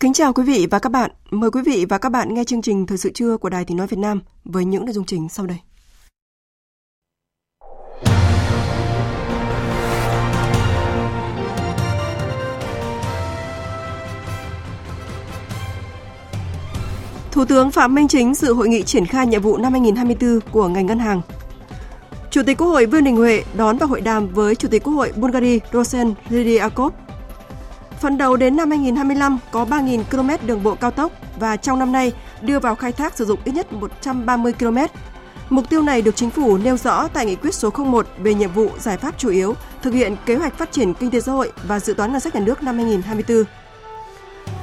Kính chào quý vị và các bạn. Mời quý vị và các bạn nghe chương trình Thời sự trưa của Đài Tiếng Nói Việt Nam với những nội dung chính sau đây. Thủ tướng Phạm Minh Chính dự hội nghị triển khai nhiệm vụ năm 2024 của ngành ngân hàng. Chủ tịch Quốc hội Vương Đình Huệ đón và hội đàm với Chủ tịch Quốc hội Bulgaria Rosen Lidiakov Phần đầu đến năm 2025 có 3.000 km đường bộ cao tốc và trong năm nay đưa vào khai thác sử dụng ít nhất 130 km. Mục tiêu này được chính phủ nêu rõ tại nghị quyết số 01 về nhiệm vụ giải pháp chủ yếu thực hiện kế hoạch phát triển kinh tế xã hội và dự toán ngân sách nhà nước năm 2024.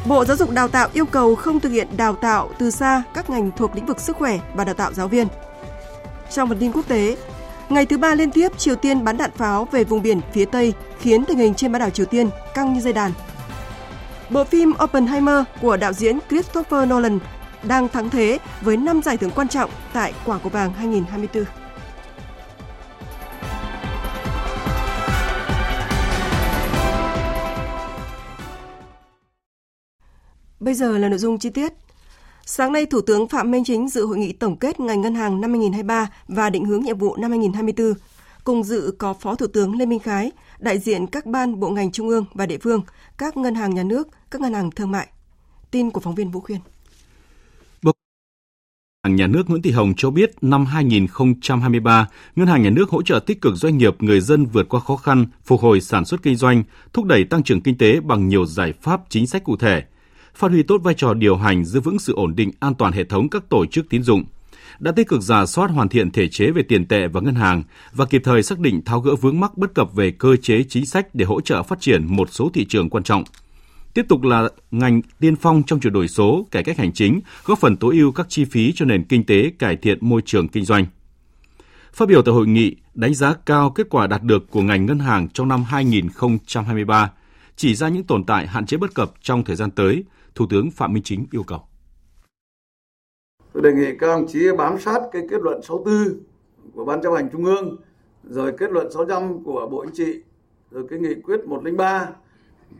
Bộ Giáo dục Đào tạo yêu cầu không thực hiện đào tạo từ xa các ngành thuộc lĩnh vực sức khỏe và đào tạo giáo viên. Trong phần tin quốc tế, Ngày thứ ba liên tiếp, Triều Tiên bắn đạn pháo về vùng biển phía Tây, khiến tình hình trên bán đảo Triều Tiên căng như dây đàn. Bộ phim Oppenheimer của đạo diễn Christopher Nolan đang thắng thế với 5 giải thưởng quan trọng tại Quả cầu vàng 2024. Bây giờ là nội dung chi tiết. Sáng nay, Thủ tướng Phạm Minh Chính dự hội nghị tổng kết ngành ngân hàng năm 2023 và định hướng nhiệm vụ năm 2024. Cùng dự có Phó Thủ tướng Lê Minh Khái, đại diện các ban bộ ngành trung ương và địa phương, các ngân hàng nhà nước, các ngân hàng thương mại. Tin của phóng viên Vũ Khuyên. Bộ Nhà nước Nguyễn Thị Hồng cho biết năm 2023, Ngân hàng Nhà nước hỗ trợ tích cực doanh nghiệp, người dân vượt qua khó khăn, phục hồi sản xuất kinh doanh, thúc đẩy tăng trưởng kinh tế bằng nhiều giải pháp chính sách cụ thể – phát huy tốt vai trò điều hành giữ vững sự ổn định an toàn hệ thống các tổ chức tín dụng, đã tích cực giả soát hoàn thiện thể chế về tiền tệ và ngân hàng và kịp thời xác định tháo gỡ vướng mắc bất cập về cơ chế chính sách để hỗ trợ phát triển một số thị trường quan trọng. Tiếp tục là ngành tiên phong trong chuyển đổi số, cải cách hành chính, góp phần tối ưu các chi phí cho nền kinh tế, cải thiện môi trường kinh doanh. Phát biểu tại hội nghị, đánh giá cao kết quả đạt được của ngành ngân hàng trong năm 2023, chỉ ra những tồn tại hạn chế bất cập trong thời gian tới, Thủ tướng Phạm Minh Chính yêu cầu. Tôi đề nghị các ông chí bám sát cái kết luận 64 của Ban chấp hành Trung ương, rồi kết luận 65 của Bộ Chính trị, rồi cái nghị quyết 103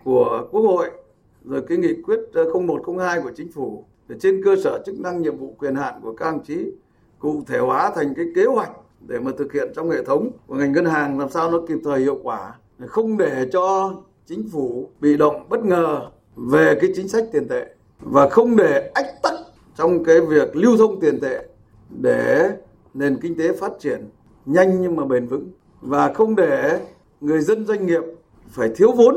của Quốc hội, rồi cái nghị quyết 0102 của Chính phủ. Để trên cơ sở chức năng nhiệm vụ quyền hạn của các ông chí cụ thể hóa thành cái kế hoạch để mà thực hiện trong hệ thống của ngành ngân hàng làm sao nó kịp thời hiệu quả không để cho chính phủ bị động bất ngờ về cái chính sách tiền tệ và không để ách tắc trong cái việc lưu thông tiền tệ để nền kinh tế phát triển nhanh nhưng mà bền vững. Và không để người dân doanh nghiệp phải thiếu vốn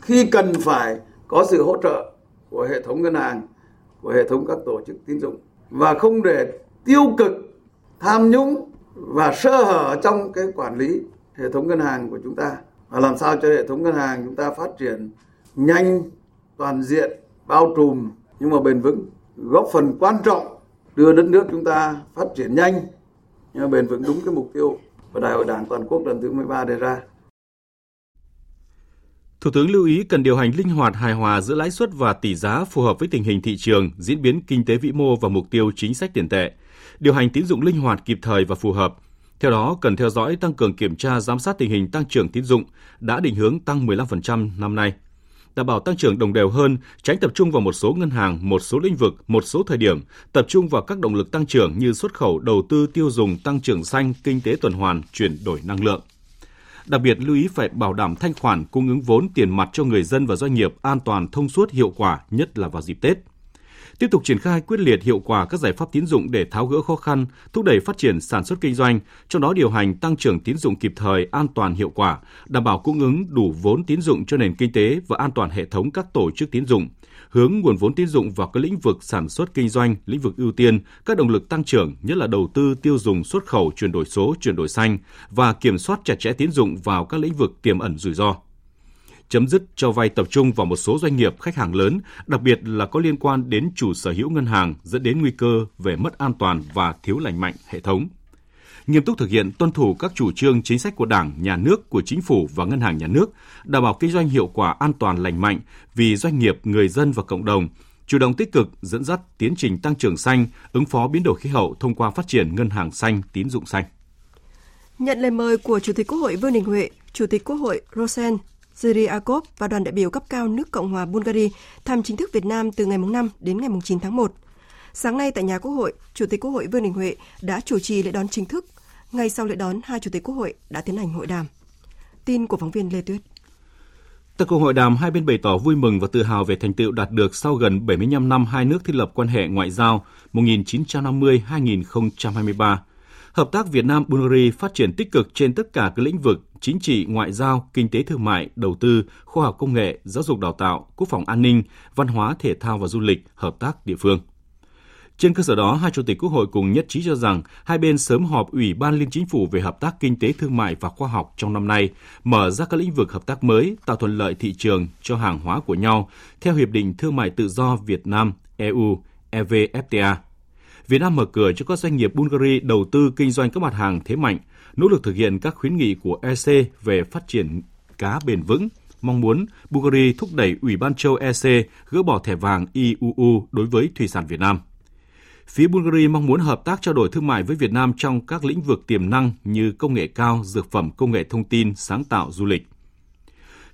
khi cần phải có sự hỗ trợ của hệ thống ngân hàng, của hệ thống các tổ chức tín dụng. Và không để tiêu cực, tham nhũng và sơ hở trong cái quản lý hệ thống ngân hàng của chúng ta. Và làm sao cho hệ thống ngân hàng chúng ta phát triển nhanh toàn diện, bao trùm nhưng mà bền vững, góp phần quan trọng đưa đất nước chúng ta phát triển nhanh nhưng mà bền vững đúng cái mục tiêu của Đại hội Đảng toàn quốc lần thứ 13 đề ra. Thủ tướng lưu ý cần điều hành linh hoạt hài hòa giữa lãi suất và tỷ giá phù hợp với tình hình thị trường, diễn biến kinh tế vĩ mô và mục tiêu chính sách tiền tệ. Điều hành tín dụng linh hoạt kịp thời và phù hợp. Theo đó, cần theo dõi tăng cường kiểm tra giám sát tình hình tăng trưởng tín dụng đã định hướng tăng 15% năm nay đảm bảo tăng trưởng đồng đều hơn, tránh tập trung vào một số ngân hàng, một số lĩnh vực, một số thời điểm, tập trung vào các động lực tăng trưởng như xuất khẩu, đầu tư, tiêu dùng, tăng trưởng xanh, kinh tế tuần hoàn, chuyển đổi năng lượng. Đặc biệt lưu ý phải bảo đảm thanh khoản cung ứng vốn tiền mặt cho người dân và doanh nghiệp an toàn, thông suốt, hiệu quả, nhất là vào dịp Tết tiếp tục triển khai quyết liệt hiệu quả các giải pháp tín dụng để tháo gỡ khó khăn, thúc đẩy phát triển sản xuất kinh doanh, trong đó điều hành tăng trưởng tín dụng kịp thời, an toàn hiệu quả, đảm bảo cung ứng đủ vốn tín dụng cho nền kinh tế và an toàn hệ thống các tổ chức tín dụng, hướng nguồn vốn tín dụng vào các lĩnh vực sản xuất kinh doanh, lĩnh vực ưu tiên, các động lực tăng trưởng, nhất là đầu tư tiêu dùng xuất khẩu, chuyển đổi số, chuyển đổi xanh và kiểm soát chặt chẽ tín dụng vào các lĩnh vực tiềm ẩn rủi ro chấm dứt cho vay tập trung vào một số doanh nghiệp khách hàng lớn, đặc biệt là có liên quan đến chủ sở hữu ngân hàng dẫn đến nguy cơ về mất an toàn và thiếu lành mạnh hệ thống. Nghiêm túc thực hiện tuân thủ các chủ trương chính sách của Đảng, Nhà nước, của Chính phủ và Ngân hàng Nhà nước, đảm bảo kinh doanh hiệu quả an toàn lành mạnh vì doanh nghiệp, người dân và cộng đồng, chủ động tích cực dẫn dắt tiến trình tăng trưởng xanh, ứng phó biến đổi khí hậu thông qua phát triển ngân hàng xanh, tín dụng xanh. Nhận lời mời của Chủ tịch Quốc hội Vương Đình Huệ, Chủ tịch Quốc hội Rosen Zyriakov và đoàn đại biểu cấp cao nước Cộng hòa Bulgaria thăm chính thức Việt Nam từ ngày 5 đến ngày 9 tháng 1. Sáng nay tại nhà Quốc hội, Chủ tịch Quốc hội Vương Đình Huệ đã chủ trì lễ đón chính thức. Ngay sau lễ đón, hai Chủ tịch Quốc hội đã tiến hành hội đàm. Tin của phóng viên Lê Tuyết. Tại cuộc hội đàm, hai bên bày tỏ vui mừng và tự hào về thành tựu đạt được sau gần 75 năm hai nước thiết lập quan hệ ngoại giao 1950-2023 Hợp tác Việt Nam Bulgaria phát triển tích cực trên tất cả các lĩnh vực chính trị, ngoại giao, kinh tế thương mại, đầu tư, khoa học công nghệ, giáo dục đào tạo, quốc phòng an ninh, văn hóa thể thao và du lịch, hợp tác địa phương. Trên cơ sở đó, hai chủ tịch Quốc hội cùng nhất trí cho rằng hai bên sớm họp Ủy ban Liên Chính phủ về hợp tác kinh tế thương mại và khoa học trong năm nay, mở ra các lĩnh vực hợp tác mới, tạo thuận lợi thị trường cho hàng hóa của nhau theo Hiệp định Thương mại Tự do Việt Nam EU EVFTA Việt Nam mở cửa cho các doanh nghiệp Bulgaria đầu tư kinh doanh các mặt hàng thế mạnh, nỗ lực thực hiện các khuyến nghị của EC về phát triển cá bền vững, mong muốn Bulgaria thúc đẩy Ủy ban châu EC gỡ bỏ thẻ vàng IUU đối với thủy sản Việt Nam. Phía Bulgaria mong muốn hợp tác trao đổi thương mại với Việt Nam trong các lĩnh vực tiềm năng như công nghệ cao, dược phẩm, công nghệ thông tin, sáng tạo, du lịch.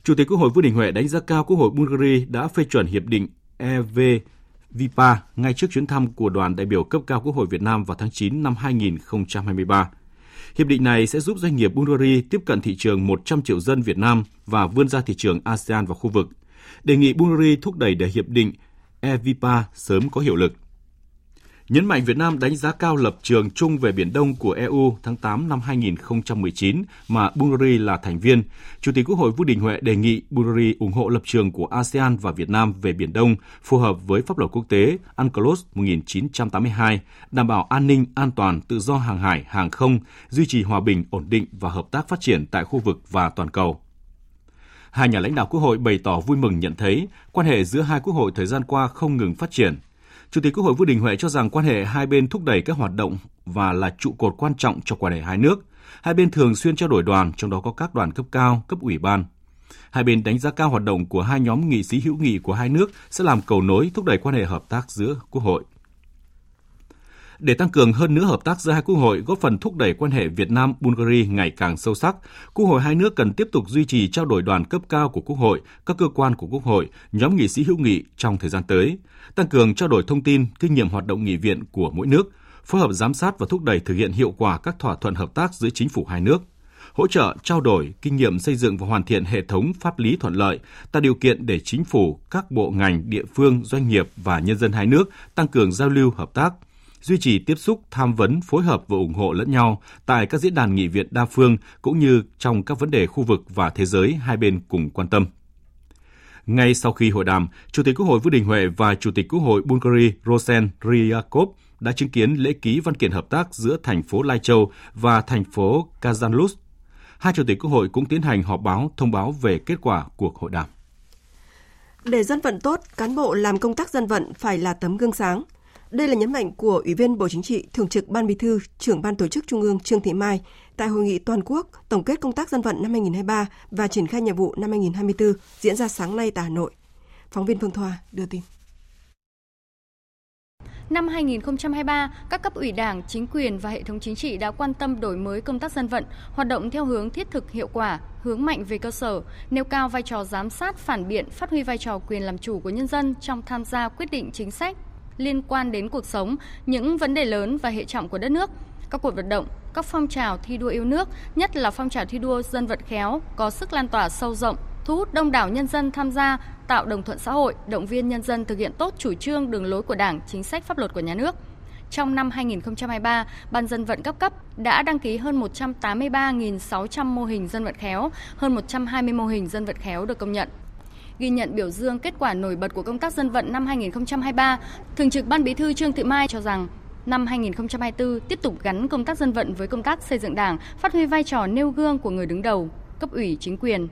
Chủ tịch Quốc hội Vương Đình Huệ đánh giá cao Quốc hội Bulgaria đã phê chuẩn hiệp định EVVPA ngay trước chuyến thăm của đoàn đại biểu cấp cao Quốc hội Việt Nam vào tháng 9 năm 2023. Hiệp định này sẽ giúp doanh nghiệp Bulgaria tiếp cận thị trường 100 triệu dân Việt Nam và vươn ra thị trường ASEAN và khu vực. Đề nghị Bulgaria thúc đẩy để hiệp định EVIPA sớm có hiệu lực. Nhấn mạnh Việt Nam đánh giá cao lập trường chung về Biển Đông của EU tháng 8 năm 2019 mà Bulgaria là thành viên, Chủ tịch Quốc hội Vũ Đình Huệ đề nghị Bulgaria ủng hộ lập trường của ASEAN và Việt Nam về Biển Đông phù hợp với pháp luật quốc tế UNCLOS 1982, đảm bảo an ninh, an toàn, tự do hàng hải, hàng không, duy trì hòa bình, ổn định và hợp tác phát triển tại khu vực và toàn cầu. Hai nhà lãnh đạo Quốc hội bày tỏ vui mừng nhận thấy quan hệ giữa hai quốc hội thời gian qua không ngừng phát triển – Chủ tịch Quốc hội Vương Đình Huệ cho rằng quan hệ hai bên thúc đẩy các hoạt động và là trụ cột quan trọng cho quan hệ hai nước. Hai bên thường xuyên trao đổi đoàn, trong đó có các đoàn cấp cao, cấp ủy ban. Hai bên đánh giá cao hoạt động của hai nhóm nghị sĩ hữu nghị của hai nước sẽ làm cầu nối thúc đẩy quan hệ hợp tác giữa quốc hội. Để tăng cường hơn nữa hợp tác giữa hai quốc hội, góp phần thúc đẩy quan hệ Việt Nam Bulgaria ngày càng sâu sắc, quốc hội hai nước cần tiếp tục duy trì trao đổi đoàn cấp cao của quốc hội, các cơ quan của quốc hội, nhóm nghị sĩ hữu nghị trong thời gian tới, tăng cường trao đổi thông tin, kinh nghiệm hoạt động nghị viện của mỗi nước, phối hợp giám sát và thúc đẩy thực hiện hiệu quả các thỏa thuận hợp tác giữa chính phủ hai nước hỗ trợ trao đổi kinh nghiệm xây dựng và hoàn thiện hệ thống pháp lý thuận lợi, tạo điều kiện để chính phủ, các bộ ngành, địa phương, doanh nghiệp và nhân dân hai nước tăng cường giao lưu hợp tác, duy trì tiếp xúc, tham vấn, phối hợp và ủng hộ lẫn nhau tại các diễn đàn nghị viện đa phương cũng như trong các vấn đề khu vực và thế giới hai bên cùng quan tâm. Ngay sau khi hội đàm, Chủ tịch Quốc hội Vương Đình Huệ và Chủ tịch Quốc hội Bulgaria Rosen Ryakov đã chứng kiến lễ ký văn kiện hợp tác giữa thành phố Lai Châu và thành phố Kazanlus. Hai Chủ tịch Quốc hội cũng tiến hành họp báo thông báo về kết quả cuộc hội đàm. Để dân vận tốt, cán bộ làm công tác dân vận phải là tấm gương sáng. Đây là nhấn mạnh của Ủy viên Bộ Chính trị, Thường trực Ban Bí thư, trưởng Ban Tổ chức Trung ương Trương Thị Mai tại hội nghị toàn quốc tổng kết công tác dân vận năm 2023 và triển khai nhiệm vụ năm 2024 diễn ra sáng nay tại Hà Nội. Phóng viên Phương Thoa đưa tin. Năm 2023, các cấp ủy Đảng, chính quyền và hệ thống chính trị đã quan tâm đổi mới công tác dân vận, hoạt động theo hướng thiết thực hiệu quả, hướng mạnh về cơ sở, nêu cao vai trò giám sát, phản biện, phát huy vai trò quyền làm chủ của nhân dân trong tham gia quyết định chính sách, liên quan đến cuộc sống, những vấn đề lớn và hệ trọng của đất nước. Các cuộc vận động, các phong trào thi đua yêu nước, nhất là phong trào thi đua dân vận khéo, có sức lan tỏa sâu rộng, thu hút đông đảo nhân dân tham gia, tạo đồng thuận xã hội, động viên nhân dân thực hiện tốt chủ trương đường lối của Đảng, chính sách pháp luật của nhà nước. Trong năm 2023, Ban dân vận cấp cấp đã đăng ký hơn 183.600 mô hình dân vận khéo, hơn 120 mô hình dân vận khéo được công nhận ghi nhận biểu dương kết quả nổi bật của công tác dân vận năm 2023, Thường trực Ban Bí thư Trương Thị Mai cho rằng năm 2024 tiếp tục gắn công tác dân vận với công tác xây dựng Đảng, phát huy vai trò nêu gương của người đứng đầu, cấp ủy chính quyền.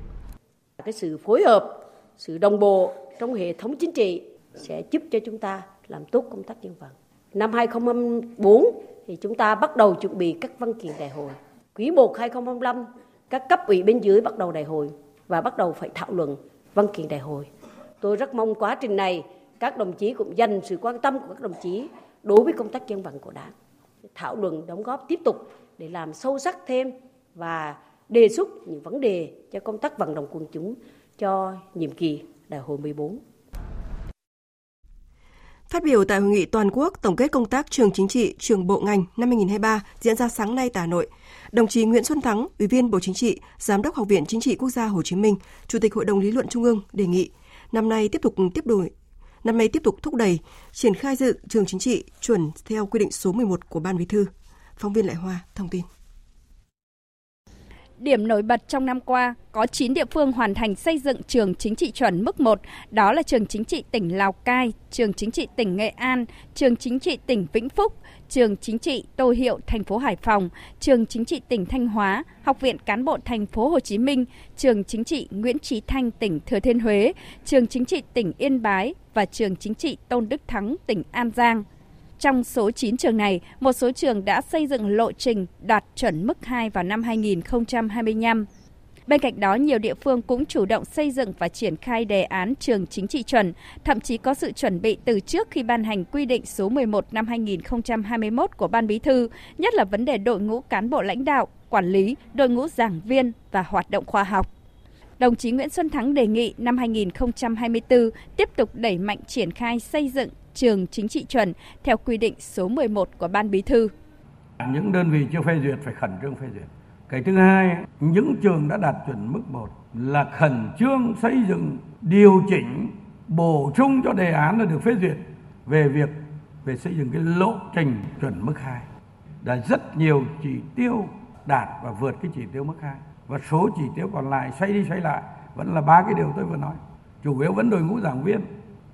Cái sự phối hợp, sự đồng bộ trong hệ thống chính trị sẽ giúp cho chúng ta làm tốt công tác dân vận. Năm 2024 thì chúng ta bắt đầu chuẩn bị các văn kiện đại hội. Quý 1 2025 các cấp ủy bên dưới bắt đầu đại hội và bắt đầu phải thảo luận văn kiện đại hội. Tôi rất mong quá trình này, các đồng chí cũng dành sự quan tâm của các đồng chí đối với công tác dân vận của Đảng. Thảo luận, đóng góp tiếp tục để làm sâu sắc thêm và đề xuất những vấn đề cho công tác vận động quần chúng cho nhiệm kỳ đại hội 14. Phát biểu tại hội nghị toàn quốc tổng kết công tác trường chính trị, trường bộ ngành năm 2023 diễn ra sáng nay tại Hà Nội, đồng chí Nguyễn Xuân Thắng, Ủy viên Bộ Chính trị, Giám đốc Học viện Chính trị Quốc gia Hồ Chí Minh, Chủ tịch Hội đồng lý luận Trung ương đề nghị năm nay tiếp tục tiếp đổi năm nay tiếp tục thúc đẩy triển khai dự trường chính trị chuẩn theo quy định số 11 của Ban Bí thư. Phóng viên Lại Hoa thông tin. Điểm nổi bật trong năm qua, có 9 địa phương hoàn thành xây dựng trường chính trị chuẩn mức 1, đó là trường chính trị tỉnh Lào Cai, trường chính trị tỉnh Nghệ An, trường chính trị tỉnh Vĩnh Phúc, trường chính trị Tô Hiệu thành phố Hải Phòng, trường chính trị tỉnh Thanh Hóa, Học viện Cán bộ thành phố Hồ Chí Minh, trường chính trị Nguyễn Trí Thanh tỉnh Thừa Thiên Huế, trường chính trị tỉnh Yên Bái và trường chính trị Tôn Đức Thắng tỉnh An Giang. Trong số 9 trường này, một số trường đã xây dựng lộ trình đạt chuẩn mức 2 vào năm 2025. Bên cạnh đó, nhiều địa phương cũng chủ động xây dựng và triển khai đề án trường chính trị chuẩn, thậm chí có sự chuẩn bị từ trước khi ban hành quy định số 11 năm 2021 của Ban Bí thư, nhất là vấn đề đội ngũ cán bộ lãnh đạo, quản lý, đội ngũ giảng viên và hoạt động khoa học. Đồng chí Nguyễn Xuân Thắng đề nghị năm 2024 tiếp tục đẩy mạnh triển khai xây dựng trường chính trị chuẩn theo quy định số 11 của Ban Bí thư. Những đơn vị chưa phê duyệt phải khẩn trương phê duyệt. Cái thứ hai, những trường đã đạt chuẩn mức 1 là khẩn trương xây dựng, điều chỉnh, bổ sung cho đề án đã được phê duyệt về việc về xây dựng cái lộ trình chuẩn mức 2. Đã rất nhiều chỉ tiêu đạt và vượt cái chỉ tiêu mức 2 và số chỉ tiêu còn lại xoay đi xoay lại vẫn là ba cái điều tôi vừa nói chủ yếu vẫn đội ngũ giảng viên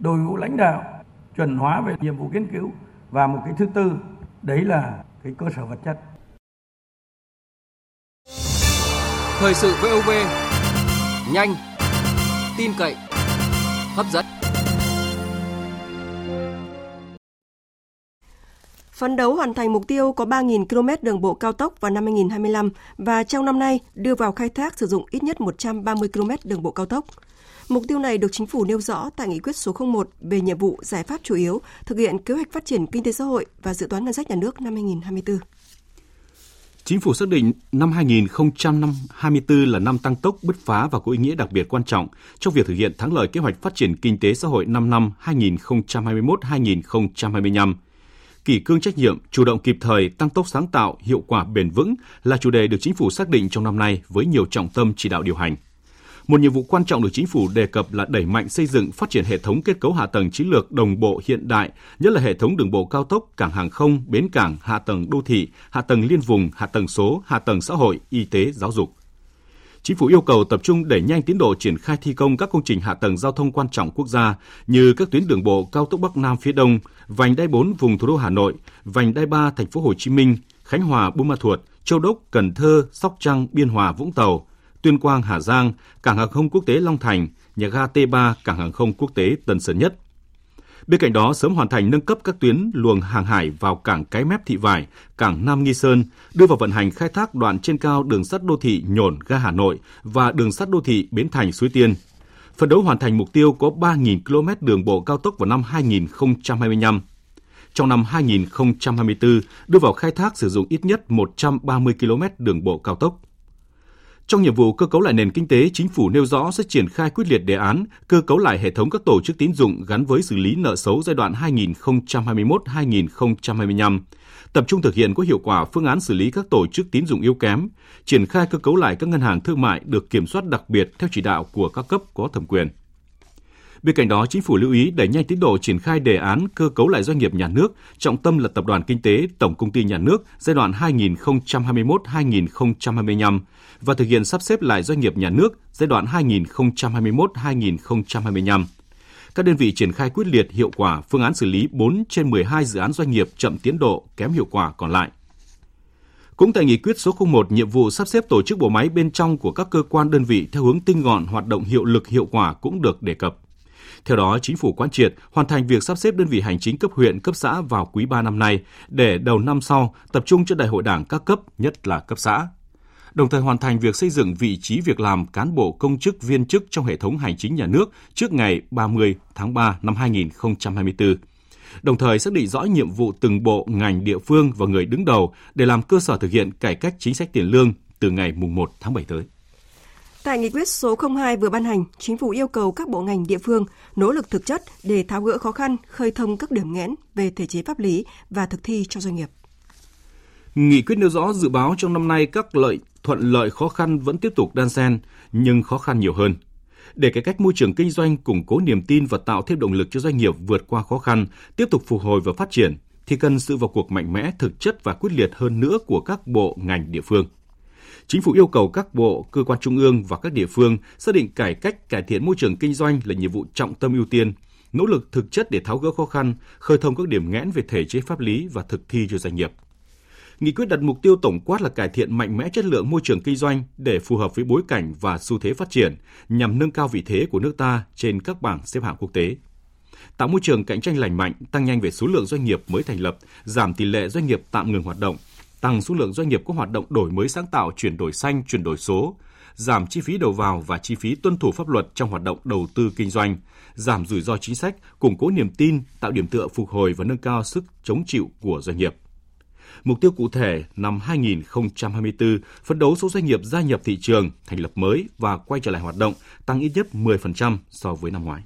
đội ngũ lãnh đạo chuẩn hóa về nhiệm vụ nghiên cứu và một cái thứ tư, đấy là cái cơ sở vật chất. Thời sự VOV nhanh, tin cậy, hấp dẫn. Phấn đấu hoàn thành mục tiêu có 3.000 km đường bộ cao tốc vào năm 2025 và trong năm nay đưa vào khai thác sử dụng ít nhất 130 km đường bộ cao tốc. Mục tiêu này được chính phủ nêu rõ tại nghị quyết số 01 về nhiệm vụ giải pháp chủ yếu thực hiện kế hoạch phát triển kinh tế xã hội và dự toán ngân sách nhà nước năm 2024. Chính phủ xác định năm 2024 là năm tăng tốc, bứt phá và có ý nghĩa đặc biệt quan trọng trong việc thực hiện thắng lợi kế hoạch phát triển kinh tế xã hội 5 năm 2021-2025 kỷ cương trách nhiệm, chủ động kịp thời, tăng tốc sáng tạo, hiệu quả bền vững là chủ đề được chính phủ xác định trong năm nay với nhiều trọng tâm chỉ đạo điều hành. Một nhiệm vụ quan trọng được chính phủ đề cập là đẩy mạnh xây dựng phát triển hệ thống kết cấu hạ tầng chiến lược đồng bộ hiện đại, nhất là hệ thống đường bộ cao tốc, cảng hàng không, bến cảng, hạ tầng đô thị, hạ tầng liên vùng, hạ tầng số, hạ tầng xã hội, y tế, giáo dục. Chính phủ yêu cầu tập trung đẩy nhanh tiến độ triển khai thi công các công trình hạ tầng giao thông quan trọng quốc gia như các tuyến đường bộ cao tốc Bắc Nam phía Đông, vành đai 4 vùng thủ đô Hà Nội, vành đai 3 thành phố Hồ Chí Minh, Khánh Hòa, Buôn Ma Thuột, Châu Đốc, Cần Thơ, Sóc Trăng, Biên Hòa, Vũng Tàu, Tuyên Quang, Hà Giang, cảng hàng không quốc tế Long Thành, nhà ga T3, cảng hàng không quốc tế Tân Sơn Nhất. Bên cạnh đó, sớm hoàn thành nâng cấp các tuyến luồng hàng hải vào cảng Cái Mép Thị Vải, cảng Nam Nghi Sơn, đưa vào vận hành khai thác đoạn trên cao đường sắt đô thị Nhổn ga Hà Nội và đường sắt đô thị Bến Thành Suối Tiên. Phấn đấu hoàn thành mục tiêu có 3.000 km đường bộ cao tốc vào năm 2025. Trong năm 2024, đưa vào khai thác sử dụng ít nhất 130 km đường bộ cao tốc. Trong nhiệm vụ cơ cấu lại nền kinh tế, chính phủ nêu rõ sẽ triển khai quyết liệt đề án cơ cấu lại hệ thống các tổ chức tín dụng gắn với xử lý nợ xấu giai đoạn 2021-2025, tập trung thực hiện có hiệu quả phương án xử lý các tổ chức tín dụng yếu kém, triển khai cơ cấu lại các ngân hàng thương mại được kiểm soát đặc biệt theo chỉ đạo của các cấp có thẩm quyền. Bên cạnh đó, chính phủ lưu ý đẩy nhanh tiến độ triển khai đề án cơ cấu lại doanh nghiệp nhà nước, trọng tâm là tập đoàn kinh tế Tổng công ty nhà nước giai đoạn 2021-2025 và thực hiện sắp xếp lại doanh nghiệp nhà nước giai đoạn 2021-2025 các đơn vị triển khai quyết liệt hiệu quả phương án xử lý 4 trên 12 dự án doanh nghiệp chậm tiến độ, kém hiệu quả còn lại. Cũng tại nghị quyết số 01, nhiệm vụ sắp xếp tổ chức bộ máy bên trong của các cơ quan đơn vị theo hướng tinh gọn, hoạt động hiệu lực hiệu quả cũng được đề cập. Theo đó, chính phủ quán triệt hoàn thành việc sắp xếp đơn vị hành chính cấp huyện, cấp xã vào quý 3 năm nay để đầu năm sau tập trung cho đại hội đảng các cấp, nhất là cấp xã. Đồng thời hoàn thành việc xây dựng vị trí việc làm cán bộ công chức viên chức trong hệ thống hành chính nhà nước trước ngày 30 tháng 3 năm 2024 đồng thời xác định rõ nhiệm vụ từng bộ, ngành, địa phương và người đứng đầu để làm cơ sở thực hiện cải cách chính sách tiền lương từ ngày 1 tháng 7 tới. Tại nghị quyết số 02 vừa ban hành, chính phủ yêu cầu các bộ ngành địa phương nỗ lực thực chất để tháo gỡ khó khăn, khơi thông các điểm nghẽn về thể chế pháp lý và thực thi cho doanh nghiệp. Nghị quyết nêu rõ dự báo trong năm nay các lợi thuận lợi khó khăn vẫn tiếp tục đan xen, nhưng khó khăn nhiều hơn. Để cải cách môi trường kinh doanh, củng cố niềm tin và tạo thêm động lực cho doanh nghiệp vượt qua khó khăn, tiếp tục phục hồi và phát triển, thì cần sự vào cuộc mạnh mẽ, thực chất và quyết liệt hơn nữa của các bộ, ngành, địa phương. Chính phủ yêu cầu các bộ, cơ quan trung ương và các địa phương xác định cải cách, cải thiện môi trường kinh doanh là nhiệm vụ trọng tâm ưu tiên, nỗ lực thực chất để tháo gỡ khó khăn, khơi thông các điểm nghẽn về thể chế pháp lý và thực thi cho doanh nghiệp. Nghị quyết đặt mục tiêu tổng quát là cải thiện mạnh mẽ chất lượng môi trường kinh doanh để phù hợp với bối cảnh và xu thế phát triển, nhằm nâng cao vị thế của nước ta trên các bảng xếp hạng quốc tế. Tạo môi trường cạnh tranh lành mạnh, tăng nhanh về số lượng doanh nghiệp mới thành lập, giảm tỷ lệ doanh nghiệp tạm ngừng hoạt động, tăng số lượng doanh nghiệp có hoạt động đổi mới sáng tạo, chuyển đổi xanh, chuyển đổi số, giảm chi phí đầu vào và chi phí tuân thủ pháp luật trong hoạt động đầu tư kinh doanh, giảm rủi ro chính sách, củng cố niềm tin, tạo điểm tựa phục hồi và nâng cao sức chống chịu của doanh nghiệp. Mục tiêu cụ thể năm 2024, phấn đấu số doanh nghiệp gia nhập thị trường, thành lập mới và quay trở lại hoạt động tăng ít nhất 10% so với năm ngoái.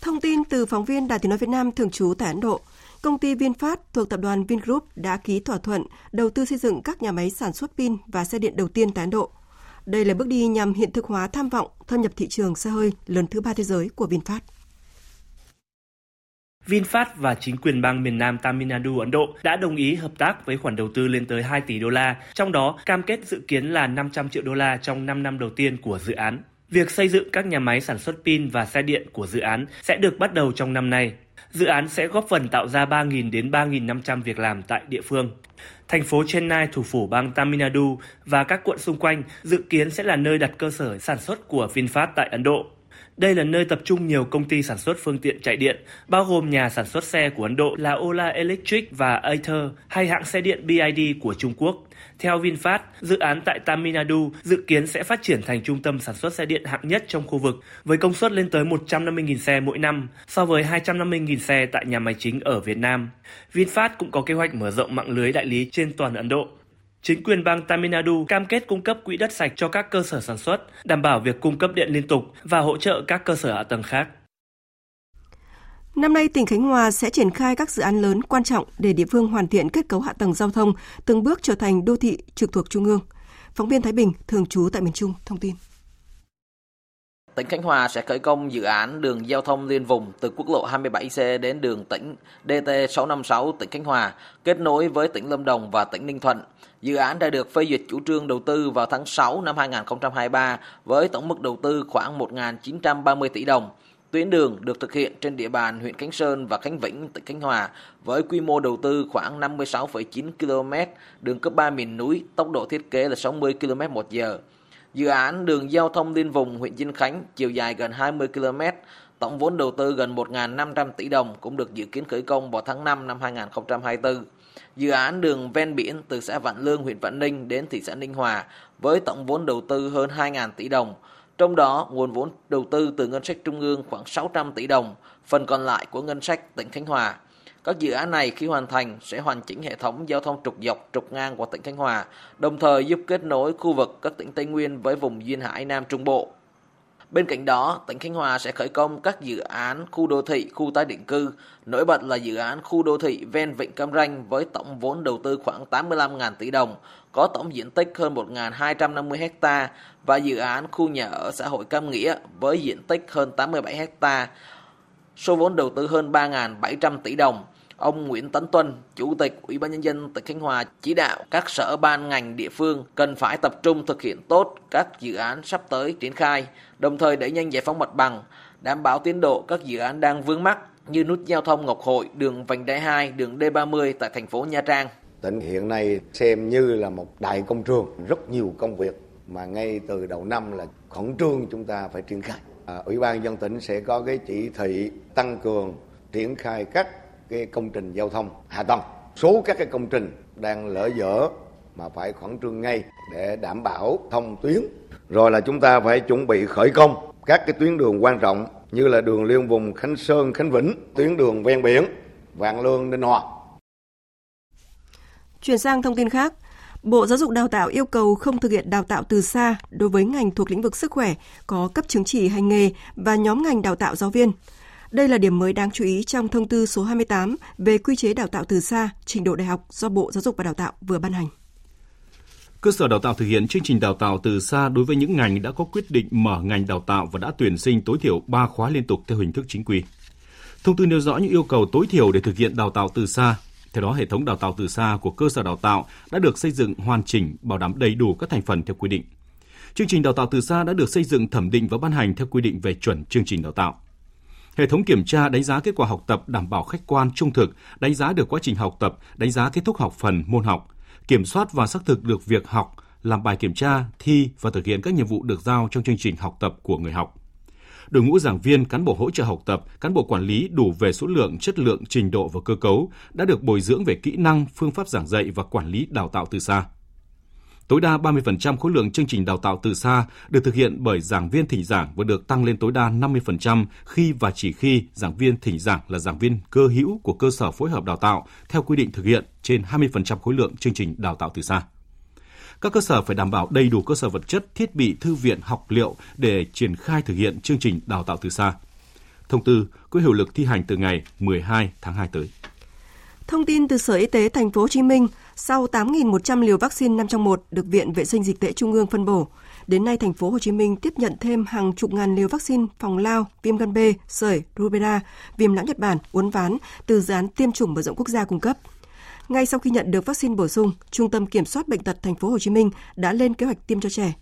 Thông tin từ phóng viên Đài Tiếng Nói Việt Nam thường trú tại Ấn Độ, công ty VinFast thuộc tập đoàn Vingroup đã ký thỏa thuận đầu tư xây dựng các nhà máy sản xuất pin và xe điện đầu tiên tại Ấn Độ. Đây là bước đi nhằm hiện thực hóa tham vọng thâm nhập thị trường xe hơi lớn thứ ba thế giới của VinFast. VinFast và chính quyền bang miền Nam Tamil Nadu, Ấn Độ đã đồng ý hợp tác với khoản đầu tư lên tới 2 tỷ đô la, trong đó cam kết dự kiến là 500 triệu đô la trong 5 năm đầu tiên của dự án. Việc xây dựng các nhà máy sản xuất pin và xe điện của dự án sẽ được bắt đầu trong năm nay. Dự án sẽ góp phần tạo ra 3.000 đến 3.500 việc làm tại địa phương. Thành phố Chennai, thủ phủ bang Tamil Nadu và các quận xung quanh dự kiến sẽ là nơi đặt cơ sở sản xuất của VinFast tại Ấn Độ. Đây là nơi tập trung nhiều công ty sản xuất phương tiện chạy điện, bao gồm nhà sản xuất xe của Ấn Độ là Ola Electric và Ather hay hãng xe điện BID của Trung Quốc. Theo VinFast, dự án tại Tamil Nadu dự kiến sẽ phát triển thành trung tâm sản xuất xe điện hạng nhất trong khu vực, với công suất lên tới 150.000 xe mỗi năm, so với 250.000 xe tại nhà máy chính ở Việt Nam. VinFast cũng có kế hoạch mở rộng mạng lưới đại lý trên toàn Ấn Độ. Chính quyền bang Tamil Nadu cam kết cung cấp quỹ đất sạch cho các cơ sở sản xuất, đảm bảo việc cung cấp điện liên tục và hỗ trợ các cơ sở hạ tầng khác. Năm nay, tỉnh Khánh Hòa sẽ triển khai các dự án lớn quan trọng để địa phương hoàn thiện kết cấu hạ tầng giao thông, từng bước trở thành đô thị trực thuộc Trung ương. Phóng viên Thái Bình, thường trú tại miền Trung, thông tin. Tỉnh Khánh Hòa sẽ khởi công dự án đường giao thông liên vùng từ quốc lộ 27C đến đường tỉnh DT656 tỉnh Khánh Hòa, kết nối với tỉnh Lâm Đồng và tỉnh Ninh Thuận. Dự án đã được phê duyệt chủ trương đầu tư vào tháng 6 năm 2023 với tổng mức đầu tư khoảng 1.930 tỷ đồng. Tuyến đường được thực hiện trên địa bàn huyện Khánh Sơn và Khánh Vĩnh, tỉnh Khánh Hòa với quy mô đầu tư khoảng 56,9 km, đường cấp 3 miền núi, tốc độ thiết kế là 60 km một giờ. Dự án đường giao thông liên vùng huyện Vinh Khánh chiều dài gần 20 km, tổng vốn đầu tư gần 1.500 tỷ đồng cũng được dự kiến khởi công vào tháng 5 năm 2024. Dự án đường ven biển từ xã Vạn Lương, huyện Vạn Ninh đến thị xã Ninh Hòa với tổng vốn đầu tư hơn 2.000 tỷ đồng. Trong đó, nguồn vốn đầu tư từ ngân sách trung ương khoảng 600 tỷ đồng, phần còn lại của ngân sách tỉnh Khánh Hòa. Các dự án này khi hoàn thành sẽ hoàn chỉnh hệ thống giao thông trục dọc, trục ngang của tỉnh Khánh Hòa, đồng thời giúp kết nối khu vực các tỉnh Tây Nguyên với vùng duyên hải Nam Trung Bộ. Bên cạnh đó, tỉnh Khánh Hòa sẽ khởi công các dự án khu đô thị, khu tái định cư. Nổi bật là dự án khu đô thị ven Vịnh Cam Ranh với tổng vốn đầu tư khoảng 85.000 tỷ đồng, có tổng diện tích hơn 1.250 ha và dự án khu nhà ở xã hội Cam Nghĩa với diện tích hơn 87 ha. Số vốn đầu tư hơn 3.700 tỷ đồng. Ông Nguyễn Tấn Tuân, Chủ tịch Ủy ban Nhân dân tỉnh Khánh Hòa chỉ đạo các sở ban ngành địa phương cần phải tập trung thực hiện tốt các dự án sắp tới triển khai, đồng thời đẩy nhanh giải phóng mặt bằng, đảm bảo tiến độ các dự án đang vướng mắc như nút giao thông Ngọc Hội, đường vành đai 2, đường D30 tại thành phố Nha Trang. Tỉnh hiện nay xem như là một đại công trường, rất nhiều công việc mà ngay từ đầu năm là khẩn trương chúng ta phải triển khai. À, Ủy ban dân tỉnh sẽ có cái chỉ thị tăng cường triển khai các cái công trình giao thông hạ tầng. Số các cái công trình đang lỡ dở mà phải khẩn trương ngay để đảm bảo thông tuyến. Rồi là chúng ta phải chuẩn bị khởi công các cái tuyến đường quan trọng như là đường liên vùng Khánh Sơn, Khánh Vĩnh, tuyến đường ven biển, Vạn Lương, Ninh Hòa. Chuyển sang thông tin khác, Bộ Giáo dục Đào tạo yêu cầu không thực hiện đào tạo từ xa đối với ngành thuộc lĩnh vực sức khỏe có cấp chứng chỉ hành nghề và nhóm ngành đào tạo giáo viên. Đây là điểm mới đáng chú ý trong thông tư số 28 về quy chế đào tạo từ xa, trình độ đại học do Bộ Giáo dục và Đào tạo vừa ban hành. Cơ sở đào tạo thực hiện chương trình đào tạo từ xa đối với những ngành đã có quyết định mở ngành đào tạo và đã tuyển sinh tối thiểu 3 khóa liên tục theo hình thức chính quy. Thông tư nêu rõ những yêu cầu tối thiểu để thực hiện đào tạo từ xa. Theo đó, hệ thống đào tạo từ xa của cơ sở đào tạo đã được xây dựng hoàn chỉnh, bảo đảm đầy đủ các thành phần theo quy định. Chương trình đào tạo từ xa đã được xây dựng thẩm định và ban hành theo quy định về chuẩn chương trình đào tạo. Hệ thống kiểm tra đánh giá kết quả học tập đảm bảo khách quan trung thực, đánh giá được quá trình học tập, đánh giá kết thúc học phần môn học, kiểm soát và xác thực được việc học, làm bài kiểm tra, thi và thực hiện các nhiệm vụ được giao trong chương trình học tập của người học. Đội ngũ giảng viên, cán bộ hỗ trợ học tập, cán bộ quản lý đủ về số lượng, chất lượng, trình độ và cơ cấu đã được bồi dưỡng về kỹ năng, phương pháp giảng dạy và quản lý đào tạo từ xa. Tối đa 30% khối lượng chương trình đào tạo từ xa được thực hiện bởi giảng viên thỉnh giảng và được tăng lên tối đa 50% khi và chỉ khi giảng viên thỉnh giảng là giảng viên cơ hữu của cơ sở phối hợp đào tạo theo quy định thực hiện trên 20% khối lượng chương trình đào tạo từ xa. Các cơ sở phải đảm bảo đầy đủ cơ sở vật chất, thiết bị, thư viện, học liệu để triển khai thực hiện chương trình đào tạo từ xa. Thông tư có hiệu lực thi hành từ ngày 12 tháng 2 tới. Thông tin từ Sở Y tế Thành phố Hồ Chí Minh, sau 8.100 liều vaccine 5 trong 1 được Viện Vệ sinh Dịch tễ Trung ương phân bổ, đến nay thành phố Hồ Chí Minh tiếp nhận thêm hàng chục ngàn liều vaccine phòng lao, viêm gan B, sởi, rubella, viêm não Nhật Bản, uốn ván từ dự án tiêm chủng mở rộng quốc gia cung cấp. Ngay sau khi nhận được vaccine bổ sung, Trung tâm Kiểm soát bệnh tật thành phố Hồ Chí Minh đã lên kế hoạch tiêm cho trẻ.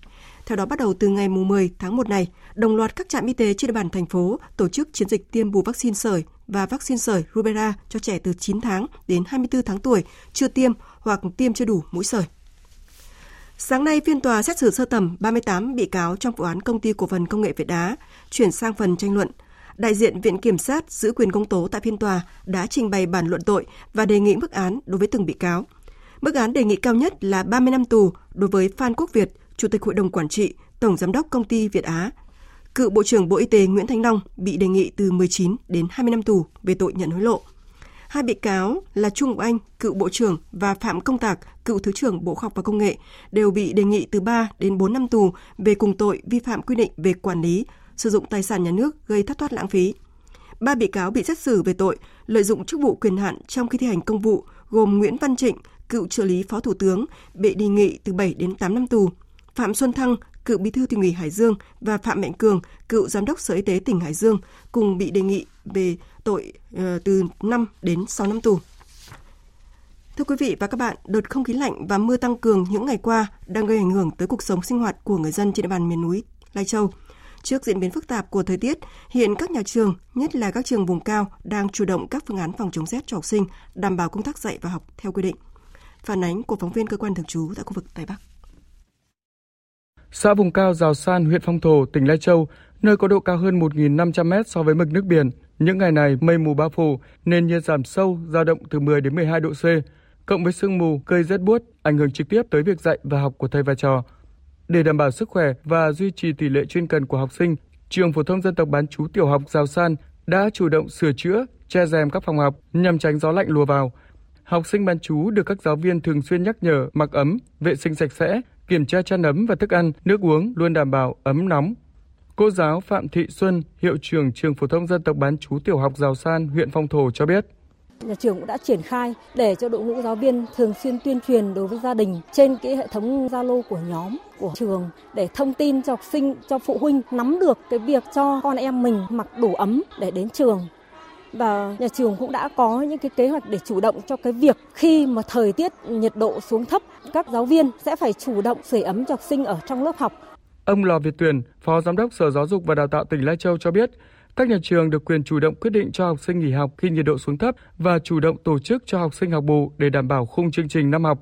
Theo đó, bắt đầu từ ngày 10 tháng 1 này, đồng loạt các trạm y tế trên địa bàn thành phố tổ chức chiến dịch tiêm bù vaccine sởi và vaccine sởi rubella cho trẻ từ 9 tháng đến 24 tháng tuổi chưa tiêm hoặc tiêm chưa đủ mũi sởi. Sáng nay, phiên tòa xét xử sơ thẩm 38 bị cáo trong vụ án công ty cổ phần công nghệ Việt Á chuyển sang phần tranh luận. Đại diện Viện Kiểm sát giữ quyền công tố tại phiên tòa đã trình bày bản luận tội và đề nghị mức án đối với từng bị cáo. Mức án đề nghị cao nhất là 30 năm tù đối với Phan Quốc Việt, Chủ tịch Hội đồng Quản trị, Tổng Giám đốc Công ty Việt Á. Cựu Bộ trưởng Bộ Y tế Nguyễn Thanh Long bị đề nghị từ 19 đến 20 năm tù về tội nhận hối lộ. Hai bị cáo là Trung Ngọc Anh, cựu Bộ trưởng và Phạm Công Tạc, cựu Thứ trưởng Bộ Khoa học và Công nghệ đều bị đề nghị từ 3 đến 4 năm tù về cùng tội vi phạm quy định về quản lý, sử dụng tài sản nhà nước gây thất thoát lãng phí. Ba bị cáo bị xét xử về tội lợi dụng chức vụ quyền hạn trong khi thi hành công vụ gồm Nguyễn Văn Trịnh, cựu trợ lý Phó Thủ tướng, bị đề nghị từ 7 đến 8 năm tù. Phạm Xuân Thăng, cựu bí thư tỉnh ủy Hải Dương và Phạm Mạnh Cường, cựu giám đốc Sở Y tế tỉnh Hải Dương cùng bị đề nghị về tội ờ, từ 5 đến 6 năm tù. Thưa quý vị và các bạn, đợt không khí lạnh và mưa tăng cường những ngày qua đang gây ảnh hưởng tới cuộc sống sinh hoạt của người dân trên địa bàn miền núi Lai Châu. Trước diễn biến phức tạp của thời tiết, hiện các nhà trường, nhất là các trường vùng cao, đang chủ động các phương án phòng chống rét cho học sinh, đảm bảo công tác dạy và học theo quy định. Phản ánh của phóng viên cơ quan thường trú tại khu vực Tây Bắc. Xã vùng cao Giào San, huyện Phong Thổ, tỉnh Lai Châu, nơi có độ cao hơn 1.500 mét so với mực nước biển. Những ngày này mây mù bao phủ, nên nhiệt giảm sâu, dao động từ 10 đến 12 độ C, cộng với sương mù gây rét buốt, ảnh hưởng trực tiếp tới việc dạy và học của thầy và trò. Để đảm bảo sức khỏe và duy trì tỷ lệ chuyên cần của học sinh, trường phổ thông dân tộc bán chú tiểu học Giao San đã chủ động sửa chữa, che rèm các phòng học nhằm tránh gió lạnh lùa vào. Học sinh bán chú được các giáo viên thường xuyên nhắc nhở mặc ấm, vệ sinh sạch sẽ, kiểm tra chăn ấm và thức ăn, nước uống luôn đảm bảo ấm nóng. Cô giáo Phạm Thị Xuân, hiệu trưởng trường phổ thông dân tộc bán chú tiểu học Giào San, huyện Phong Thổ cho biết. Nhà trường cũng đã triển khai để cho đội ngũ giáo viên thường xuyên tuyên truyền đối với gia đình trên cái hệ thống Zalo của nhóm của trường để thông tin cho học sinh, cho phụ huynh nắm được cái việc cho con em mình mặc đủ ấm để đến trường và nhà trường cũng đã có những cái kế hoạch để chủ động cho cái việc khi mà thời tiết nhiệt độ xuống thấp các giáo viên sẽ phải chủ động sưởi ấm cho học sinh ở trong lớp học. Ông Lò Việt Tuyền, Phó Giám đốc Sở Giáo dục và Đào tạo tỉnh Lai Châu cho biết, các nhà trường được quyền chủ động quyết định cho học sinh nghỉ học khi nhiệt độ xuống thấp và chủ động tổ chức cho học sinh học bù để đảm bảo khung chương trình năm học.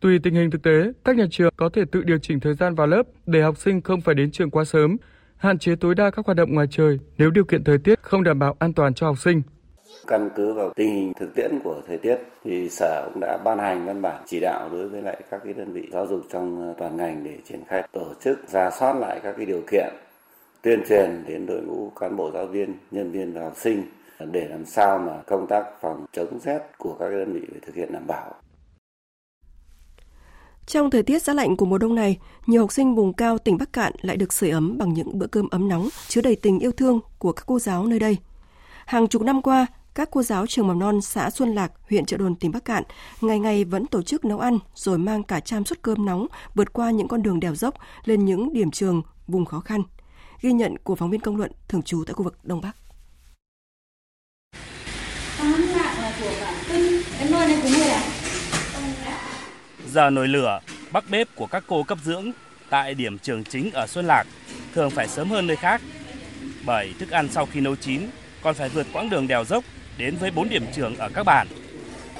Tùy tình hình thực tế, các nhà trường có thể tự điều chỉnh thời gian vào lớp để học sinh không phải đến trường quá sớm, hạn chế tối đa các hoạt động ngoài trời nếu điều kiện thời tiết không đảm bảo an toàn cho học sinh. Căn cứ vào tình hình thực tiễn của thời tiết thì sở cũng đã ban hành văn bản chỉ đạo đối với lại các cái đơn vị giáo dục trong ờ, toàn ngành để triển khai tổ chức ra soát lại các cái điều kiện tuyên truyền đến đội ngũ cán bộ giáo viên, nhân viên và học sinh để làm sao mà công tác phòng chống rét của các đơn vị phải thực hiện đảm bảo. Trong thời tiết giá lạnh của mùa đông này, nhiều học sinh vùng cao tỉnh Bắc Cạn lại được sưởi ấm bằng những bữa cơm ấm nóng chứa đầy tình yêu thương của các cô giáo nơi đây. Hàng chục năm qua, các cô giáo trường mầm non xã Xuân Lạc, huyện Trợ Đồn, tỉnh Bắc Cạn ngày ngày vẫn tổ chức nấu ăn rồi mang cả trăm suất cơm nóng vượt qua những con đường đèo dốc lên những điểm trường vùng khó khăn. Ghi nhận của phóng viên công luận thường trú tại khu vực Đông Bắc. Giờ nồi lửa, bắc bếp của các cô cấp dưỡng tại điểm trường chính ở Xuân Lạc thường phải sớm hơn nơi khác. Bởi thức ăn sau khi nấu chín còn phải vượt quãng đường đèo dốc đến với 4 điểm trường ở các bản.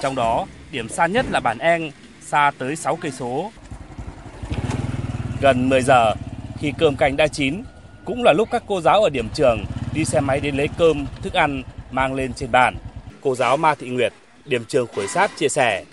Trong đó, điểm xa nhất là bản Eng, xa tới 6 cây số. Gần 10 giờ, khi cơm canh đã chín, cũng là lúc các cô giáo ở điểm trường đi xe máy đến lấy cơm, thức ăn mang lên trên bàn. Cô giáo Ma Thị Nguyệt, điểm trường Khuổi Sát chia sẻ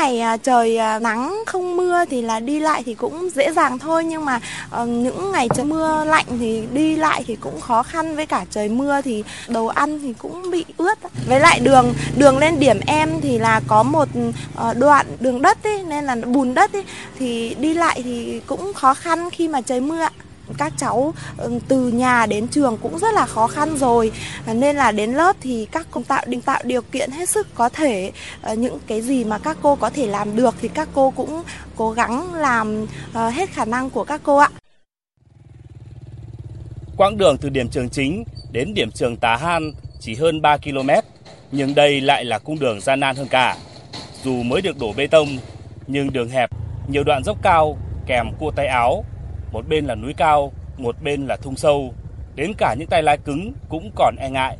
ngày à, trời à, nắng không mưa thì là đi lại thì cũng dễ dàng thôi. Nhưng mà ờ, những ngày trời mưa lạnh thì đi lại thì cũng khó khăn. Với cả trời mưa thì đồ ăn thì cũng bị ướt với lại đường đường lên điểm em thì là có một ờ, đoạn đường đất ấy, nên là bùn đất ấy, thì đi lại thì cũng khó khăn khi mà trời mưa ạ các cháu ừ, từ nhà đến trường cũng rất là khó khăn rồi à, nên là đến lớp thì các cô tạo định tạo điều kiện hết sức có thể ờ, những cái gì mà các cô có thể làm được thì các cô cũng cố gắng làm ờ, hết khả năng của các cô ạ. Quãng đường từ điểm trường chính đến điểm trường Tà Han chỉ hơn 3 km, nhưng đây lại là cung đường gian nan hơn cả. Dù mới được đổ bê tông, nhưng đường hẹp, nhiều đoạn dốc cao kèm cua tay áo một bên là núi cao, một bên là thung sâu, đến cả những tay lái cứng cũng còn e ngại.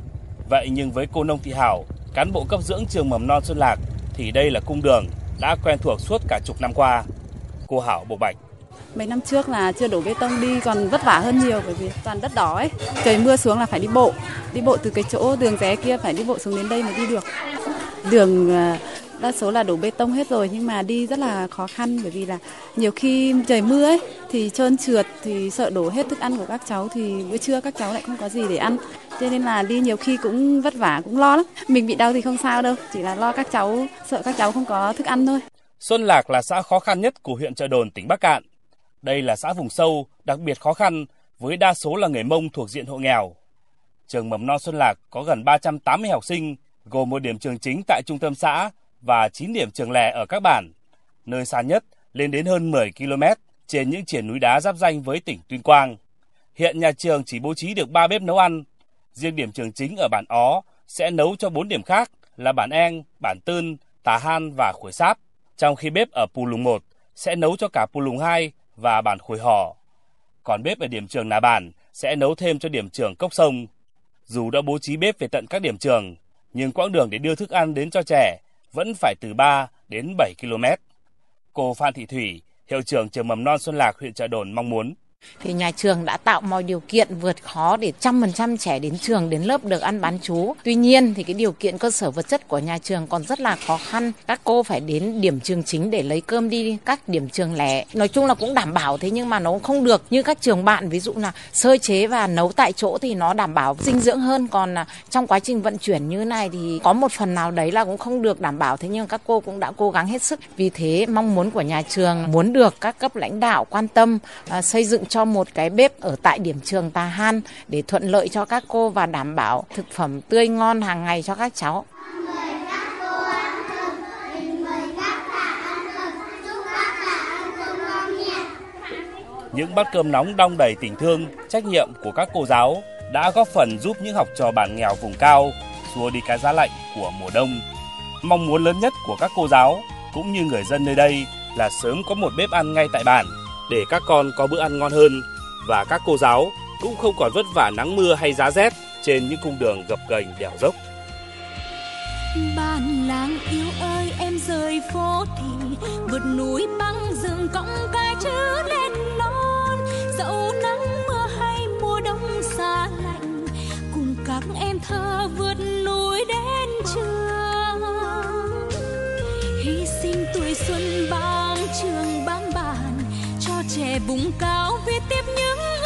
Vậy nhưng với cô Nông Thị Hảo, cán bộ cấp dưỡng trường mầm non Xuân Lạc thì đây là cung đường đã quen thuộc suốt cả chục năm qua. Cô Hảo bộc bạch. Mấy năm trước là chưa đổ bê tông đi còn vất vả hơn nhiều bởi vì toàn đất đỏ ấy. Trời mưa xuống là phải đi bộ. Đi bộ từ cái chỗ đường rẽ kia phải đi bộ xuống đến đây mới đi được. Đường à, đa số là đổ bê tông hết rồi, nhưng mà đi rất là khó khăn, bởi vì là nhiều khi trời mưa ấy, thì trơn trượt, thì sợ đổ hết thức ăn của các cháu, thì bữa trưa các cháu lại không có gì để ăn. Cho nên là đi nhiều khi cũng vất vả, cũng lo lắm. Mình bị đau thì không sao đâu, chỉ là lo các cháu, sợ các cháu không có thức ăn thôi. Xuân Lạc là xã khó khăn nhất của huyện Trợ Đồn, tỉnh Bắc Cạn. Đây là xã vùng sâu, đặc biệt khó khăn, với đa số là người Mông thuộc diện hộ nghèo. Trường mầm non Xuân Lạc có gần 380 học sinh, gồm một điểm trường chính tại trung tâm xã và 9 điểm trường lẻ ở các bản, nơi xa nhất lên đến hơn 10 km trên những triển núi đá giáp danh với tỉnh Tuyên Quang. Hiện nhà trường chỉ bố trí được 3 bếp nấu ăn. Riêng điểm trường chính ở bản Ó sẽ nấu cho 4 điểm khác là bản Eng, bản Tơn, Tà Han và Khuổi Sáp, trong khi bếp ở Pù Lùng 1 sẽ nấu cho cả Pù Lùng 2 và bản Khuổi Hò. Còn bếp ở điểm trường Nà Bản sẽ nấu thêm cho điểm trường Cốc Sông. Dù đã bố trí bếp về tận các điểm trường, nhưng quãng đường để đưa thức ăn đến cho trẻ vẫn phải từ 3 đến 7 km. Cô Phan Thị Thủy, hiệu trưởng trường mầm non Xuân Lạc, huyện Trợ Đồn mong muốn thì nhà trường đã tạo mọi điều kiện vượt khó để trăm phần trăm trẻ đến trường, đến lớp được ăn bán chú. Tuy nhiên thì cái điều kiện cơ sở vật chất của nhà trường còn rất là khó khăn. Các cô phải đến điểm trường chính để lấy cơm đi, các điểm trường lẻ. Nói chung là cũng đảm bảo thế nhưng mà nó không được như các trường bạn ví dụ là sơ chế và nấu tại chỗ thì nó đảm bảo dinh dưỡng hơn. Còn à, trong quá trình vận chuyển như này thì có một phần nào đấy là cũng không được đảm bảo thế nhưng các cô cũng đã cố gắng hết sức. Vì thế mong muốn của nhà trường muốn được các cấp lãnh đạo quan tâm à, xây dựng cho một cái bếp ở tại điểm trường Tà Han để thuận lợi cho các cô và đảm bảo thực phẩm tươi ngon hàng ngày cho các cháu. Những bát cơm nóng đong đầy tình thương, trách nhiệm của các cô giáo đã góp phần giúp những học trò bản nghèo vùng cao xua đi cái giá lạnh của mùa đông. Mong muốn lớn nhất của các cô giáo cũng như người dân nơi đây là sớm có một bếp ăn ngay tại bản để các con có bữa ăn ngon hơn. Và các cô giáo cũng không còn vất vả nắng mưa hay giá rét trên những cung đường gập ghềnh đèo dốc. Bạn làng yêu ơi, em rời phố thì vượt núi băng rừng cõng cái chữ lên non. Dẫu nắng mưa hay mùa đông xa lạnh, cùng các em thơ vượt núi đến trường. Hy sinh tuổi xuân bám trường bùng cao viết tiếp những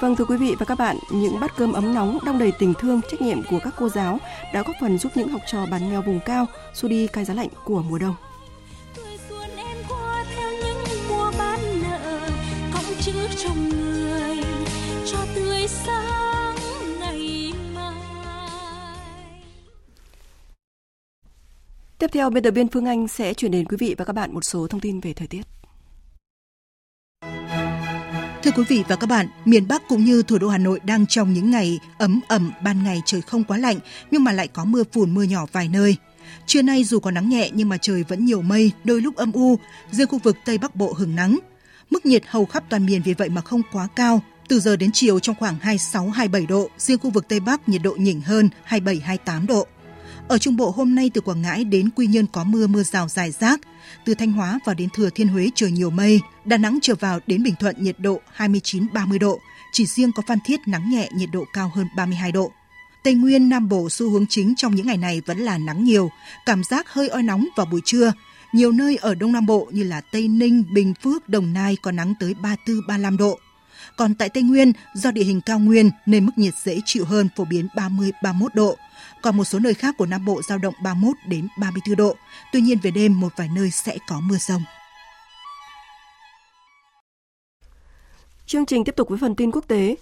Vâng thưa quý vị và các bạn, những bát cơm ấm nóng đong đầy tình thương, trách nhiệm của các cô giáo đã góp phần giúp những học trò bản nghèo vùng cao xua đi cái giá lạnh của mùa đông. Tiếp theo, biên tập viên Phương Anh sẽ chuyển đến quý vị và các bạn một số thông tin về thời tiết. Thưa quý vị và các bạn, miền Bắc cũng như thủ đô Hà Nội đang trong những ngày ấm ẩm, ban ngày trời không quá lạnh nhưng mà lại có mưa phùn mưa nhỏ vài nơi. Trưa nay dù có nắng nhẹ nhưng mà trời vẫn nhiều mây, đôi lúc âm u, riêng khu vực Tây Bắc Bộ hứng nắng. Mức nhiệt hầu khắp toàn miền vì vậy mà không quá cao, từ giờ đến chiều trong khoảng 26-27 độ, riêng khu vực Tây Bắc nhiệt độ nhỉnh hơn 27-28 độ. Ở Trung Bộ hôm nay từ Quảng Ngãi đến Quy Nhơn có mưa mưa rào rải rác. Từ Thanh Hóa vào đến Thừa Thiên Huế trời nhiều mây. Đà Nẵng trở vào đến Bình Thuận nhiệt độ 29-30 độ. Chỉ riêng có Phan Thiết nắng nhẹ nhiệt độ cao hơn 32 độ. Tây Nguyên, Nam Bộ xu hướng chính trong những ngày này vẫn là nắng nhiều, cảm giác hơi oi nóng vào buổi trưa. Nhiều nơi ở Đông Nam Bộ như là Tây Ninh, Bình Phước, Đồng Nai có nắng tới 34-35 độ. Còn tại Tây Nguyên, do địa hình cao nguyên nên mức nhiệt dễ chịu hơn phổ biến 30-31 độ. Còn một số nơi khác của Nam Bộ giao động 31 đến 34 độ. Tuy nhiên về đêm một vài nơi sẽ có mưa rông. Chương trình tiếp tục với phần tin quốc tế.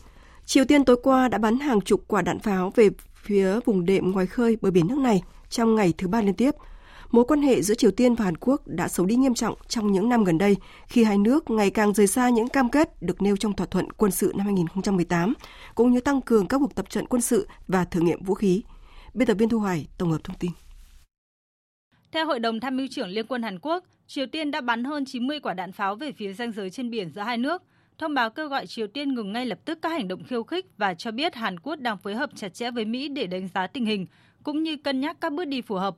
Triều Tiên tối qua đã bắn hàng chục quả đạn pháo về phía vùng đệm ngoài khơi bờ biển nước này trong ngày thứ ba liên tiếp. Mối quan hệ giữa Triều Tiên và Hàn Quốc đã xấu đi nghiêm trọng trong những năm gần đây khi hai nước ngày càng rời xa những cam kết được nêu trong thỏa thuận quân sự năm 2018, cũng như tăng cường các cuộc tập trận quân sự và thử nghiệm vũ khí. Biên tập viên Thu Hoài tổng hợp thông tin. Theo Hội đồng Tham mưu trưởng Liên quân Hàn Quốc, Triều Tiên đã bắn hơn 90 quả đạn pháo về phía ranh giới trên biển giữa hai nước, thông báo kêu gọi Triều Tiên ngừng ngay lập tức các hành động khiêu khích và cho biết Hàn Quốc đang phối hợp chặt chẽ với Mỹ để đánh giá tình hình, cũng như cân nhắc các bước đi phù hợp.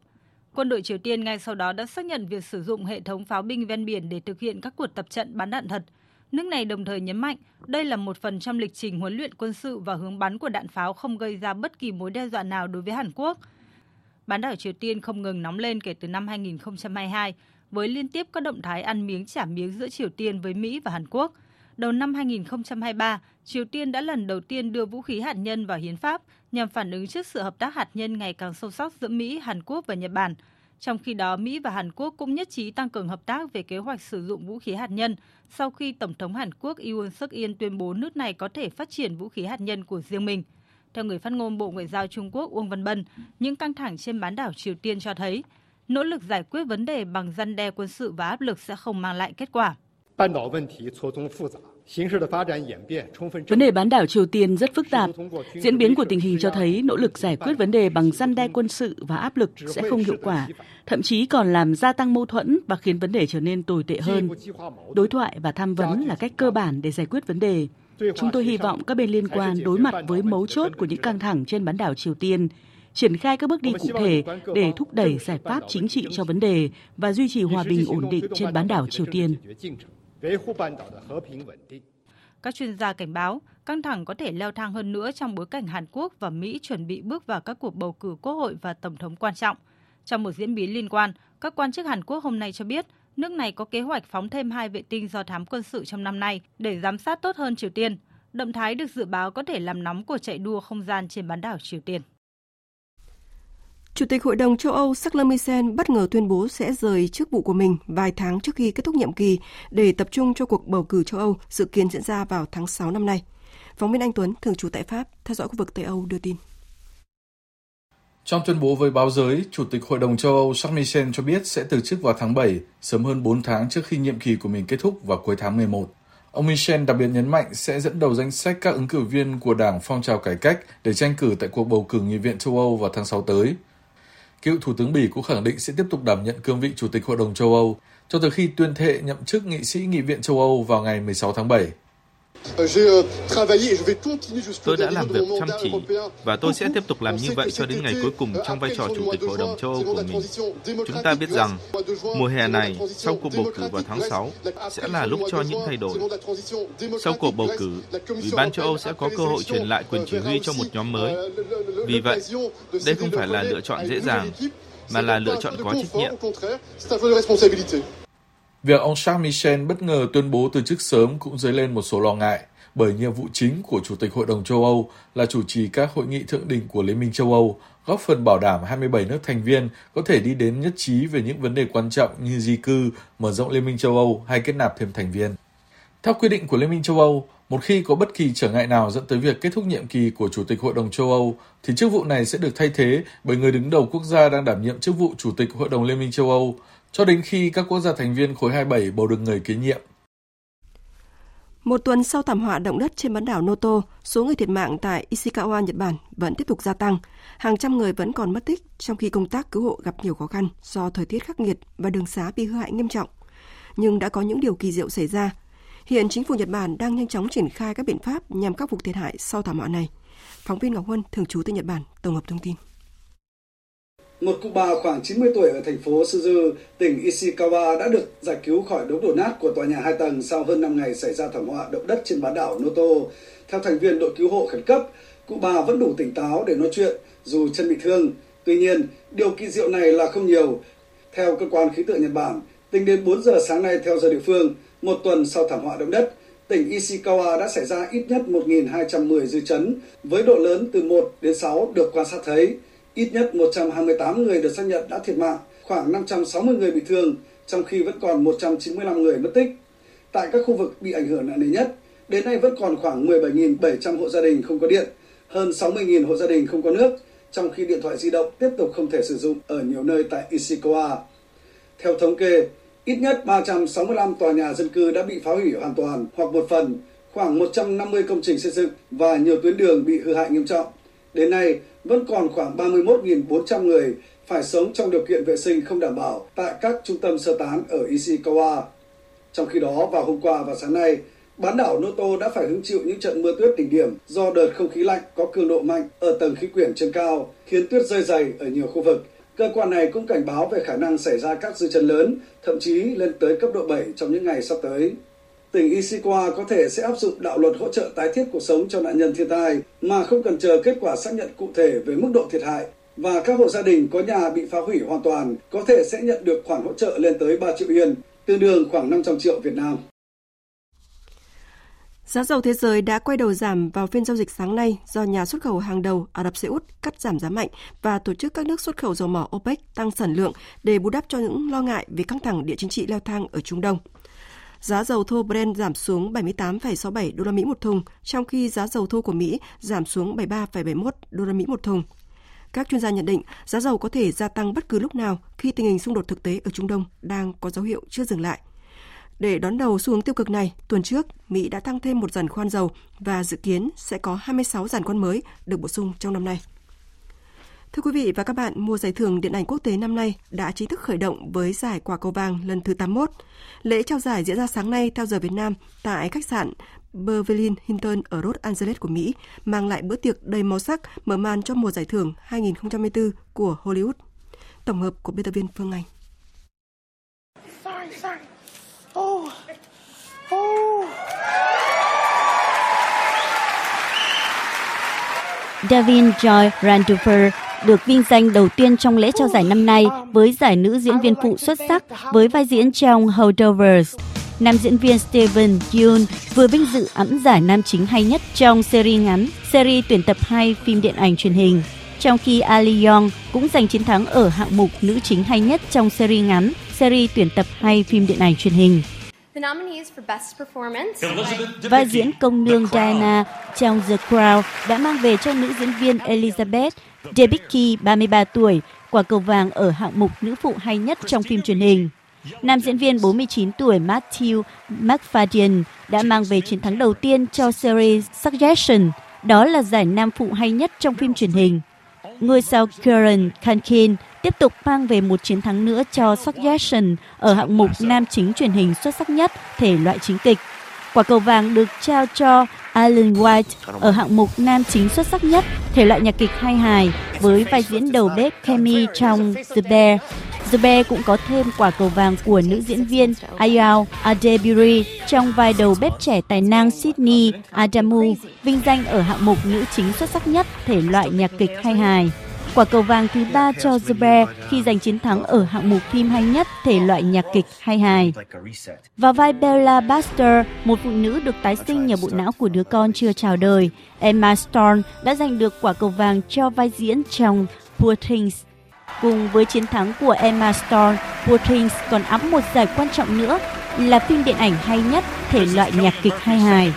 Quân đội Triều Tiên ngay sau đó đã xác nhận việc sử dụng hệ thống pháo binh ven biển để thực hiện các cuộc tập trận bắn đạn thật. Nước này đồng thời nhấn mạnh đây là một phần trong lịch trình huấn luyện quân sự và hướng bắn của đạn pháo không gây ra bất kỳ mối đe dọa nào đối với Hàn Quốc. Bán đảo Triều Tiên không ngừng nóng lên kể từ năm 2022 với liên tiếp các động thái ăn miếng trả miếng giữa Triều Tiên với Mỹ và Hàn Quốc. Đầu năm 2023, Triều Tiên đã lần đầu tiên đưa vũ khí hạt nhân vào hiến pháp nhằm phản ứng trước sự hợp tác hạt nhân ngày càng sâu sắc giữa Mỹ, Hàn Quốc và Nhật Bản. Trong khi đó, Mỹ và Hàn Quốc cũng nhất trí tăng cường hợp tác về kế hoạch sử dụng vũ khí hạt nhân sau khi Tổng thống Hàn Quốc Yoon suk yeol tuyên bố nước này có thể phát triển vũ khí hạt nhân của riêng mình. Theo người phát ngôn Bộ Ngoại giao Trung Quốc Uông Văn Bân, những căng thẳng trên bán đảo Triều Tiên cho thấy nỗ lực giải quyết vấn đề bằng răn đe quân sự và áp lực sẽ không mang lại kết quả. Vấn đề bán đảo Triều Tiên rất phức tạp. Diễn biến của tình hình cho thấy nỗ lực giải quyết vấn đề bằng răn đe quân sự và áp lực sẽ không hiệu quả, thậm chí còn làm gia tăng mâu thuẫn và khiến vấn đề trở nên tồi tệ hơn. Đối thoại và tham vấn là cách cơ bản để giải quyết vấn đề. Chúng tôi hy vọng các bên liên quan đối mặt với mấu chốt của những căng thẳng trên bán đảo Triều Tiên, triển khai các bước đi cụ thể để thúc đẩy giải pháp chính trị cho vấn đề và duy trì hòa bình ổn định trên bán đảo Triều Tiên. Các chuyên gia cảnh báo căng thẳng có thể leo thang hơn nữa trong bối cảnh Hàn Quốc và Mỹ chuẩn bị bước vào các cuộc bầu cử quốc hội và tổng thống quan trọng. Trong một diễn biến liên quan, các quan chức Hàn Quốc hôm nay cho biết nước này có kế hoạch phóng thêm hai vệ tinh do thám quân sự trong năm nay để giám sát tốt hơn Triều Tiên. Động thái được dự báo có thể làm nóng cuộc chạy đua không gian trên bán đảo Triều Tiên. Chủ tịch Hội đồng châu Âu Charles Michel bất ngờ tuyên bố sẽ rời chức vụ của mình vài tháng trước khi kết thúc nhiệm kỳ để tập trung cho cuộc bầu cử châu Âu dự kiến diễn ra vào tháng 6 năm nay. Phóng viên Anh Tuấn, thường trú tại Pháp, theo dõi khu vực Tây Âu đưa tin. Trong tuyên bố với báo giới, Chủ tịch Hội đồng châu Âu Charles Michel cho biết sẽ từ chức vào tháng 7, sớm hơn 4 tháng trước khi nhiệm kỳ của mình kết thúc vào cuối tháng 11. Ông Michel đặc biệt nhấn mạnh sẽ dẫn đầu danh sách các ứng cử viên của Đảng Phong trào Cải cách để tranh cử tại cuộc bầu cử Nghị viện châu Âu vào tháng 6 tới. Cựu Thủ tướng Bỉ cũng khẳng định sẽ tiếp tục đảm nhận cương vị Chủ tịch Hội đồng châu Âu cho tới khi tuyên thệ nhậm chức nghị sĩ Nghị viện châu Âu vào ngày 16 tháng 7. Euh, tôi đã làm việc chăm chỉ và tôi sẽ tiếp tục làm như vậy cho đến ngày cuối cùng trong vai trò Chủ tịch Hội đồng châu Âu của mình. Chúng ta biết rằng mùa hè này, sau cuộc bầu cử vào tháng 6, sẽ là lúc cho những thay đổi. Sau cuộc bầu cử, Ủy ban châu Âu sẽ có cơ hội truyền lại quyền chỉ huy cho một nhóm mới. Vì vậy, đây không phải là lựa chọn dễ dàng, mà là lựa chọn có trách nhiệm. Việc ông Charles Michel bất ngờ tuyên bố từ chức sớm cũng dấy lên một số lo ngại, bởi nhiệm vụ chính của Chủ tịch Hội đồng châu Âu là chủ trì các hội nghị thượng đỉnh của Liên minh châu Âu, góp phần bảo đảm 27 nước thành viên có thể đi đến nhất trí về những vấn đề quan trọng như di cư, mở rộng Liên minh châu Âu hay kết nạp thêm thành viên. Theo quy định của Liên minh châu Âu, một khi có bất kỳ trở ngại nào dẫn tới việc kết thúc nhiệm kỳ của Chủ tịch Hội đồng châu Âu, thì chức vụ này sẽ được thay thế bởi người đứng đầu quốc gia đang đảm nhiệm chức vụ Chủ tịch Hội đồng Liên minh châu Âu, cho đến khi các quốc gia thành viên khối 27 bầu được người kế nhiệm. Một tuần sau thảm họa động đất trên bán đảo Noto, số người thiệt mạng tại Ishikawa, Nhật Bản vẫn tiếp tục gia tăng. Hàng trăm người vẫn còn mất tích, trong khi công tác cứu hộ gặp nhiều khó khăn do thời tiết khắc nghiệt và đường xá bị hư hại nghiêm trọng. Nhưng đã có những điều kỳ diệu xảy ra. Hiện chính phủ Nhật Bản đang nhanh chóng triển khai các biện pháp nhằm khắc phục thiệt hại sau thảm họa này. Phóng viên Ngọc Huân, thường trú tại Nhật Bản, tổng hợp thông tin. Một cụ bà khoảng 90 tuổi ở thành phố Suzu, tỉnh Ishikawa đã được giải cứu khỏi đống đổ nát của tòa nhà hai tầng sau hơn 5 ngày xảy ra thảm họa động đất trên bán đảo Noto. Theo thành viên đội cứu hộ khẩn cấp, cụ bà vẫn đủ tỉnh táo để nói chuyện dù chân bị thương. Tuy nhiên, điều kỳ diệu này là không nhiều. Theo cơ quan khí tượng Nhật Bản, tính đến 4 giờ sáng nay theo giờ địa phương, một tuần sau thảm họa động đất, tỉnh Ishikawa đã xảy ra ít nhất 1.210 dư chấn với độ lớn từ 1 đến 6 được quan sát thấy. Ít nhất 128 người được xác nhận đã thiệt mạng, khoảng 560 người bị thương, trong khi vẫn còn 195 người mất tích. Tại các khu vực bị ảnh hưởng nặng nề nhất, đến nay vẫn còn khoảng 17.700 hộ gia đình không có điện, hơn 60.000 hộ gia đình không có nước, trong khi điện thoại di động tiếp tục không thể sử dụng ở nhiều nơi tại Ishikawa. Theo thống kê, ít nhất 365 tòa nhà dân cư đã bị phá hủy hoàn toàn hoặc một phần, khoảng 150 công trình xây dựng và nhiều tuyến đường bị hư hại nghiêm trọng. Đến nay, vẫn còn khoảng 31.400 người phải sống trong điều kiện vệ sinh không đảm bảo tại các trung tâm sơ tán ở Ishikawa. Trong khi đó, vào hôm qua và sáng nay, bán đảo Noto đã phải hứng chịu những trận mưa tuyết đỉnh điểm do đợt không khí lạnh có cường độ mạnh ở tầng khí quyển trên cao, khiến tuyết rơi dày ở nhiều khu vực. Cơ quan này cũng cảnh báo về khả năng xảy ra các dư chấn lớn, thậm chí lên tới cấp độ 7 trong những ngày sắp tới tỉnh Ishikawa có thể sẽ áp dụng đạo luật hỗ trợ tái thiết cuộc sống cho nạn nhân thiên tai mà không cần chờ kết quả xác nhận cụ thể về mức độ thiệt hại và các hộ gia đình có nhà bị phá hủy hoàn toàn có thể sẽ nhận được khoản hỗ trợ lên tới 3 triệu yên, tương đương khoảng 500 triệu Việt Nam. Giá dầu thế giới đã quay đầu giảm vào phiên giao dịch sáng nay do nhà xuất khẩu hàng đầu Ả Rập Xê Út cắt giảm giá mạnh và tổ chức các nước xuất khẩu dầu mỏ OPEC tăng sản lượng để bù đắp cho những lo ngại về căng thẳng địa chính trị leo thang ở Trung Đông. Giá dầu thô Brent giảm xuống 78,67 đô la Mỹ một thùng, trong khi giá dầu thô của Mỹ giảm xuống 73,71 đô la Mỹ một thùng. Các chuyên gia nhận định giá dầu có thể gia tăng bất cứ lúc nào khi tình hình xung đột thực tế ở Trung Đông đang có dấu hiệu chưa dừng lại. Để đón đầu xu hướng tiêu cực này, tuần trước, Mỹ đã tăng thêm một dàn khoan dầu và dự kiến sẽ có 26 dàn khoan mới được bổ sung trong năm nay. Thưa quý vị và các bạn, mùa giải thưởng điện ảnh quốc tế năm nay đã chính thức khởi động với giải quả cầu vàng lần thứ 81. Lễ trao giải diễn ra sáng nay theo giờ Việt Nam tại khách sạn Beverly Hilton ở Los Angeles của Mỹ, mang lại bữa tiệc đầy màu sắc mở màn cho mùa giải thưởng 2024 của Hollywood. Tổng hợp của biên tập viên Phương Anh. Oh. Oh. Davin Joy Randolph được vinh danh đầu tiên trong lễ trao giải năm nay với giải nữ diễn viên phụ xuất sắc với vai diễn trong Holdovers. Nam diễn viên Steven Yeun vừa vinh dự ẵm giải nam chính hay nhất trong series ngắn, series tuyển tập 2 phim điện ảnh truyền hình. Trong khi Ali Young cũng giành chiến thắng ở hạng mục nữ chính hay nhất trong series ngắn, series tuyển tập 2 phim điện ảnh truyền hình. Vai diễn công nương Diana trong The Crown đã mang về cho nữ diễn viên Elizabeth Debicki, 33 tuổi, quả cầu vàng ở hạng mục nữ phụ hay nhất trong phim truyền hình. Nam diễn viên 49 tuổi Matthew McFadden đã mang về chiến thắng đầu tiên cho series Suggestion, đó là giải nam phụ hay nhất trong phim truyền hình. Ngôi sao Karen Kankin tiếp tục mang về một chiến thắng nữa cho Suggestion ở hạng mục nam chính truyền hình xuất sắc nhất thể loại chính kịch. Quả cầu vàng được trao cho Alan White ở hạng mục nam chính xuất sắc nhất thể loại nhạc kịch hay hài với vai diễn đầu bếp Kemi trong The Bear. The Bear cũng có thêm quả cầu vàng của nữ diễn viên Ayao Adebury trong vai đầu bếp trẻ tài năng Sydney Adamu, vinh danh ở hạng mục nữ chính xuất sắc nhất thể loại nhạc kịch hay hài. Quả cầu vàng thứ ba cho The Bear khi giành chiến thắng ở hạng mục phim hay nhất thể loại nhạc kịch hay hài. Và vai Bella Baxter, một phụ nữ được tái sinh nhờ bộ não của đứa con chưa chào đời, Emma Stone đã giành được quả cầu vàng cho vai diễn trong Poor Things. Cùng với chiến thắng của Emma Stone, Poor Things còn ấm một giải quan trọng nữa là phim điện ảnh hay nhất thể loại nhạc kịch hay hài.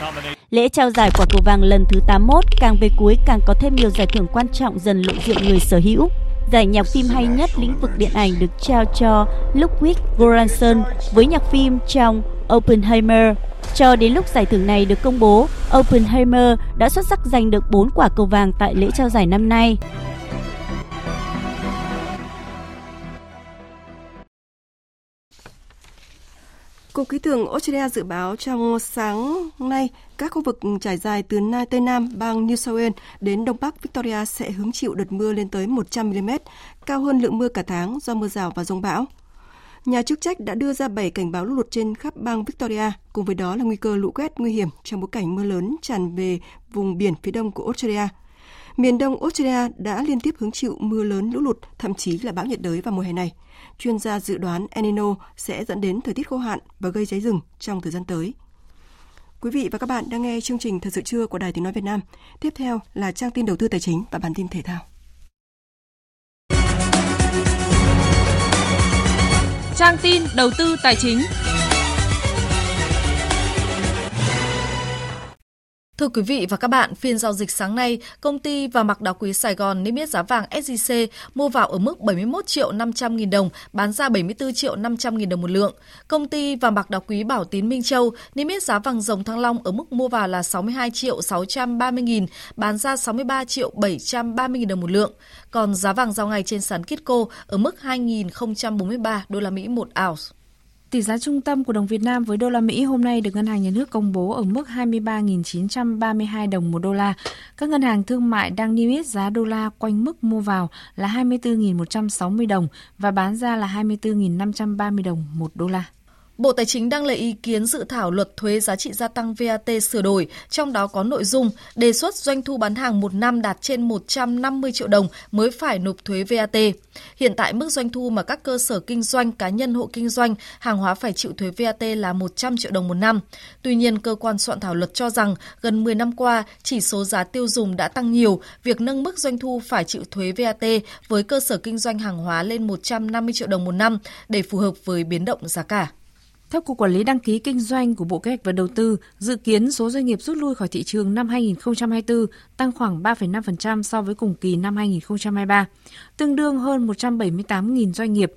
Lễ trao giải quả cầu vàng lần thứ 81 càng về cuối càng có thêm nhiều giải thưởng quan trọng dần lộ diện người sở hữu. Giải nhạc phim hay nhất lĩnh vực điện ảnh được trao cho Ludwig Göransson với nhạc phim trong Oppenheimer. Cho đến lúc giải thưởng này được công bố, Oppenheimer đã xuất sắc giành được 4 quả cầu vàng tại lễ trao giải năm nay. Cục Khí tượng Australia dự báo trong sáng nay, các khu vực trải dài từ Nam Tây Nam bang New South Wales đến Đông Bắc Victoria sẽ hứng chịu đợt mưa lên tới 100 mm, cao hơn lượng mưa cả tháng do mưa rào và rông bão. Nhà chức trách đã đưa ra 7 cảnh báo lũ lụt trên khắp bang Victoria, cùng với đó là nguy cơ lũ quét nguy hiểm trong bối cảnh mưa lớn tràn về vùng biển phía đông của Australia. Miền đông Australia đã liên tiếp hứng chịu mưa lớn lũ lụt, thậm chí là bão nhiệt đới vào mùa hè này chuyên gia dự đoán El Nino sẽ dẫn đến thời tiết khô hạn và gây cháy rừng trong thời gian tới. Quý vị và các bạn đang nghe chương trình Thật sự trưa của Đài Tiếng Nói Việt Nam. Tiếp theo là trang tin đầu tư tài chính và bản tin thể thao. Trang tin đầu tư tài chính. Thưa quý vị và các bạn, phiên giao dịch sáng nay, công ty và mặc đá quý Sài Gòn niêm yết giá vàng SJC mua vào ở mức 71 triệu 500 nghìn đồng, bán ra 74 triệu 500 nghìn đồng một lượng. Công ty và mặc đá quý Bảo Tín Minh Châu niêm yết giá vàng dòng thăng long ở mức mua vào là 62 triệu 630 nghìn, bán ra 63 triệu 730 nghìn đồng một lượng. Còn giá vàng giao ngày trên sàn Kitco ở mức 2.043 đô la Mỹ một ounce. Tỷ giá trung tâm của đồng Việt Nam với đô la Mỹ hôm nay được Ngân hàng Nhà nước công bố ở mức 23.932 đồng một đô la. Các ngân hàng thương mại đang niêm yết giá đô la quanh mức mua vào là 24.160 đồng và bán ra là 24.530 đồng một đô la. Bộ Tài chính đang lấy ý kiến dự thảo luật thuế giá trị gia tăng VAT sửa đổi, trong đó có nội dung đề xuất doanh thu bán hàng một năm đạt trên 150 triệu đồng mới phải nộp thuế VAT. Hiện tại mức doanh thu mà các cơ sở kinh doanh, cá nhân hộ kinh doanh, hàng hóa phải chịu thuế VAT là 100 triệu đồng một năm. Tuy nhiên, cơ quan soạn thảo luật cho rằng gần 10 năm qua, chỉ số giá tiêu dùng đã tăng nhiều, việc nâng mức doanh thu phải chịu thuế VAT với cơ sở kinh doanh hàng hóa lên 150 triệu đồng một năm để phù hợp với biến động giá cả. Theo Cục Quản lý Đăng ký Kinh doanh của Bộ Kế hoạch và Đầu tư, dự kiến số doanh nghiệp rút lui khỏi thị trường năm 2024 tăng khoảng 3,5% so với cùng kỳ năm 2023, tương đương hơn 178.000 doanh nghiệp.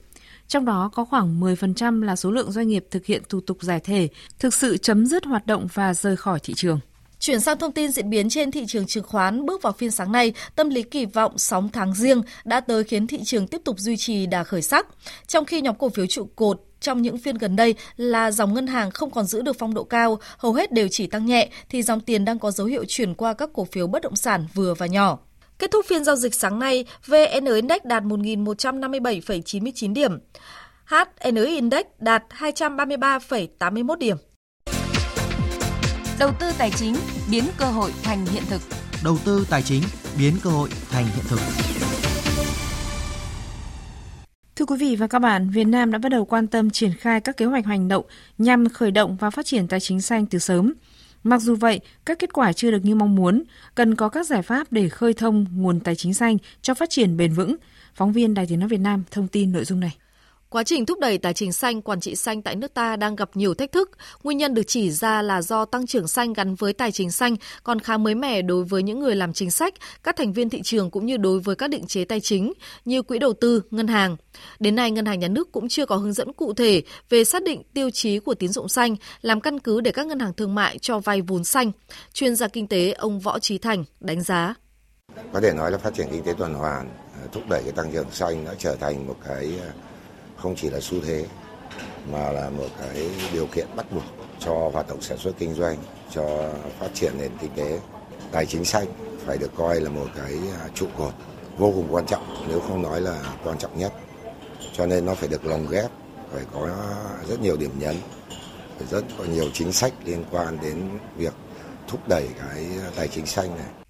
Trong đó có khoảng 10% là số lượng doanh nghiệp thực hiện thủ tục giải thể, thực sự chấm dứt hoạt động và rời khỏi thị trường. Chuyển sang thông tin diễn biến trên thị trường chứng khoán, bước vào phiên sáng nay, tâm lý kỳ vọng sóng tháng riêng đã tới khiến thị trường tiếp tục duy trì đà khởi sắc. Trong khi nhóm cổ phiếu trụ cột trong những phiên gần đây là dòng ngân hàng không còn giữ được phong độ cao, hầu hết đều chỉ tăng nhẹ, thì dòng tiền đang có dấu hiệu chuyển qua các cổ phiếu bất động sản vừa và nhỏ. Kết thúc phiên giao dịch sáng nay, VN Index đạt 1.157,99 điểm. HN Index đạt 233,81 điểm. Đầu tư tài chính biến cơ hội thành hiện thực. Đầu tư tài chính biến cơ hội thành hiện thực. Thưa quý vị và các bạn, Việt Nam đã bắt đầu quan tâm triển khai các kế hoạch hành động nhằm khởi động và phát triển tài chính xanh từ sớm. Mặc dù vậy, các kết quả chưa được như mong muốn, cần có các giải pháp để khơi thông nguồn tài chính xanh cho phát triển bền vững. Phóng viên Đài Tiếng nói Việt Nam thông tin nội dung này. Quá trình thúc đẩy tài chính xanh, quản trị xanh tại nước ta đang gặp nhiều thách thức. Nguyên nhân được chỉ ra là do tăng trưởng xanh gắn với tài chính xanh còn khá mới mẻ đối với những người làm chính sách, các thành viên thị trường cũng như đối với các định chế tài chính như quỹ đầu tư, ngân hàng. Đến nay, Ngân hàng Nhà nước cũng chưa có hướng dẫn cụ thể về xác định tiêu chí của tín dụng xanh, làm căn cứ để các ngân hàng thương mại cho vay vốn xanh. Chuyên gia kinh tế ông Võ Trí Thành đánh giá. Có thể nói là phát triển kinh tế tuần hoàn, ờ, thúc đẩy cái tăng trưởng xanh đã trở thành một cái ờ, không chỉ là xu thế mà là một cái điều kiện bắt buộc cho hoạt động sản xuất kinh doanh, cho phát triển nền kinh tế. Tài chính xanh phải được coi là một cái à, trụ cột vô cùng quan trọng, nếu không nói là quan trọng nhất. Cho nên nó phải được lồng ghép, phải có rất nhiều điểm nhấn, phải rất có nhiều chính sách liên quan đến việc thúc đẩy cái à, tài chính xanh này.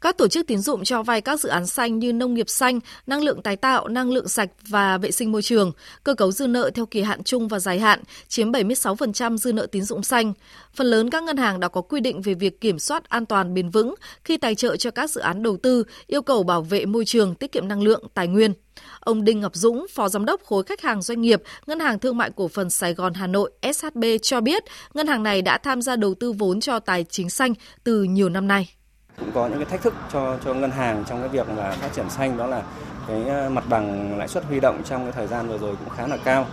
Các tổ chức tín dụng cho vay các dự án xanh như nông nghiệp xanh, năng lượng tái tạo, năng lượng sạch và vệ sinh môi trường. Cơ cấu dư nợ theo kỳ hạn chung và dài hạn chiếm 76% dư nợ tín dụng xanh. Phần lớn các ngân hàng đã có quy định về việc kiểm soát an toàn bền vững khi tài trợ cho các dự án đầu tư, yêu cầu bảo vệ môi trường, tiết kiệm năng lượng, tài nguyên. Ông Đinh Ngọc Dũng, Phó Giám đốc khối khách hàng doanh nghiệp, Ngân hàng Thương mại Cổ phần Sài Gòn Hà Nội SHB cho biết, ngân hàng này đã tham gia đầu tư vốn cho tài chính xanh từ nhiều năm nay cũng có những cái thách thức cho cho ngân hàng trong cái việc là phát triển xanh đó là cái ờ, mặt bằng lãi suất huy động trong cái thời gian vừa rồi cũng khá là cao.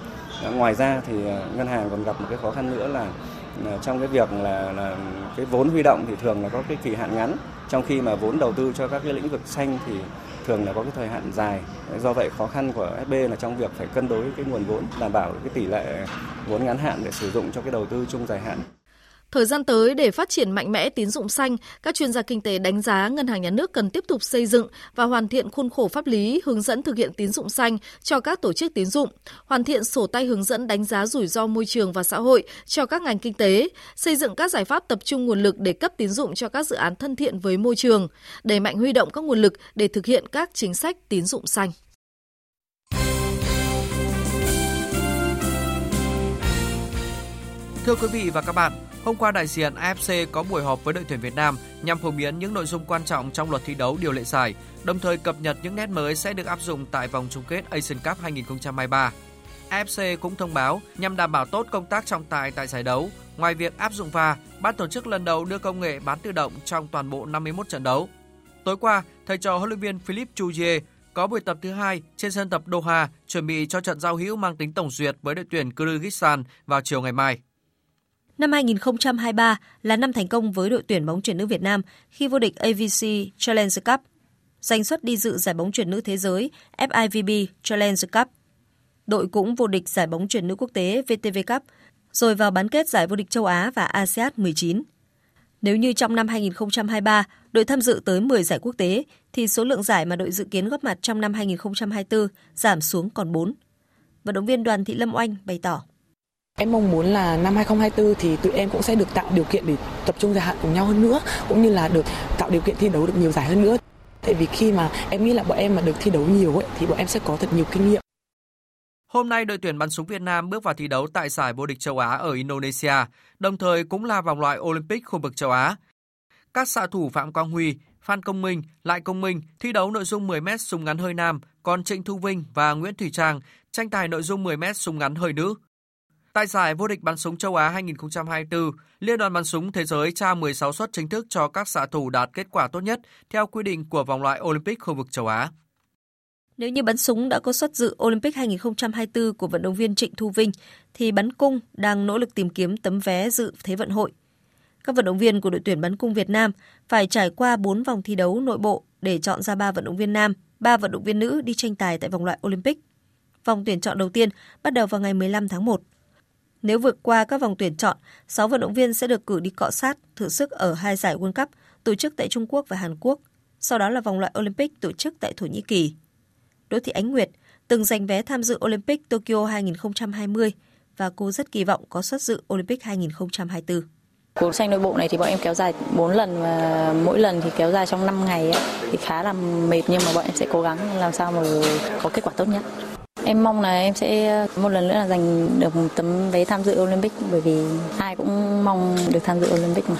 Ờ, ngoài ra thì ờ, ngân hàng còn gặp một cái khó khăn nữa là trong cái việc là, là cái vốn huy động thì thường là có cái kỳ hạn ngắn trong khi mà vốn đầu tư cho các cái lĩnh vực xanh thì thường là có cái thời hạn dài do vậy khó khăn của SB là trong việc phải cân đối cái nguồn vốn đảm bảo cái tỷ lệ vốn ngắn hạn để sử dụng cho cái đầu tư chung dài hạn Thời gian tới để phát triển mạnh mẽ tín dụng xanh, các chuyên gia kinh tế đánh giá ngân hàng nhà nước cần tiếp tục xây dựng và hoàn thiện khuôn khổ pháp lý hướng dẫn thực hiện tín dụng xanh cho các tổ chức tín dụng, hoàn thiện sổ tay hướng dẫn đánh giá rủi ro môi trường và xã hội cho các ngành kinh tế, xây dựng các giải pháp tập trung nguồn lực để cấp tín dụng cho các dự án thân thiện với môi trường, đẩy mạnh huy động các nguồn lực để thực hiện các chính sách tín dụng xanh. Thưa quý vị và các bạn, Hôm qua đại diện AFC có buổi họp với đội tuyển Việt Nam nhằm phổ biến những nội dung quan trọng trong luật thi đấu điều lệ giải, đồng thời cập nhật những nét mới sẽ được áp dụng tại vòng chung kết Asian Cup 2023. AFC cũng thông báo nhằm đảm bảo tốt công tác trọng tài tại giải đấu, ngoài việc áp dụng VAR, ban tổ chức lần đầu đưa công nghệ bán tự động trong toàn bộ 51 trận đấu. Tối qua, thầy trò huấn luyện viên Philippe Jouzier có buổi tập thứ hai trên sân tập Doha chuẩn bị cho trận giao hữu mang tính tổng duyệt với đội tuyển Kyrgyzstan vào chiều ngày mai. Năm 2023 là năm thành công với đội tuyển bóng chuyển nữ Việt Nam khi vô địch AVC Challenge Cup, giành suất đi dự giải bóng chuyển nữ thế giới FIVB Challenge Cup. Đội cũng vô địch giải bóng chuyển nữ quốc tế VTV Cup, rồi vào bán kết giải vô địch châu Á và ASEAN 19. Nếu như trong năm 2023, đội tham dự tới 10 giải quốc tế, thì số lượng giải mà đội dự kiến góp mặt trong năm 2024 giảm xuống còn 4. Vận động viên Đoàn Thị Lâm Oanh bày tỏ. Em mong muốn là năm 2024 thì tụi em cũng sẽ được tạo điều kiện để tập trung dài hạn cùng nhau hơn nữa, cũng như là được tạo điều kiện thi đấu được nhiều giải hơn nữa. Tại vì khi mà em nghĩ là bọn em mà được thi đấu nhiều ấy, thì bọn em sẽ có thật nhiều kinh nghiệm. Hôm nay đội tuyển bắn súng Việt Nam bước vào thi đấu tại giải vô địch châu Á ở Indonesia, đồng thời cũng là vòng loại Olympic khu vực châu Á. Các xạ thủ Phạm Quang Huy, Phan Công Minh, Lại Công Minh thi đấu nội dung 10m súng ngắn hơi nam, còn Trịnh Thu Vinh và Nguyễn Thủy Trang tranh tài nội dung 10m súng ngắn hơi nữ. Tại giải vô địch bắn súng châu Á 2024, Liên đoàn bắn súng thế giới trao 16 suất chính thức cho các xạ thủ đạt kết quả tốt nhất theo quy định của vòng loại Olympic khu vực châu Á. Nếu như bắn súng đã có suất dự Olympic 2024 của vận động viên Trịnh Thu Vinh, thì bắn cung đang nỗ lực tìm kiếm tấm vé dự Thế vận hội. Các vận động viên của đội tuyển bắn cung Việt Nam phải trải qua 4 vòng thi đấu nội bộ để chọn ra 3 vận động viên nam, 3 vận động viên nữ đi tranh tài tại vòng loại Olympic. Vòng tuyển chọn đầu tiên bắt đầu vào ngày 15 tháng 1. Nếu vượt qua các vòng tuyển chọn, 6 vận động viên sẽ được cử đi cọ sát, thử sức ở hai giải World Cup tổ chức tại Trung Quốc và Hàn Quốc, sau đó là vòng loại Olympic tổ chức tại Thổ Nhĩ Kỳ. Đỗ Thị Ánh Nguyệt từng giành vé tham dự Olympic Tokyo 2020 và cô rất kỳ vọng có suất dự Olympic 2024. Cuộc tranh nội bộ này thì bọn em kéo dài 4 lần và mỗi lần thì kéo dài trong 5 ngày ấy, thì khá là mệt nhưng mà bọn em sẽ cố gắng làm sao mà có kết quả tốt nhất. Em mong là em sẽ ờ, một lần nữa là giành được một tấm vé tham dự Olympic bởi vì ai cũng mong được tham dự Olympic mà.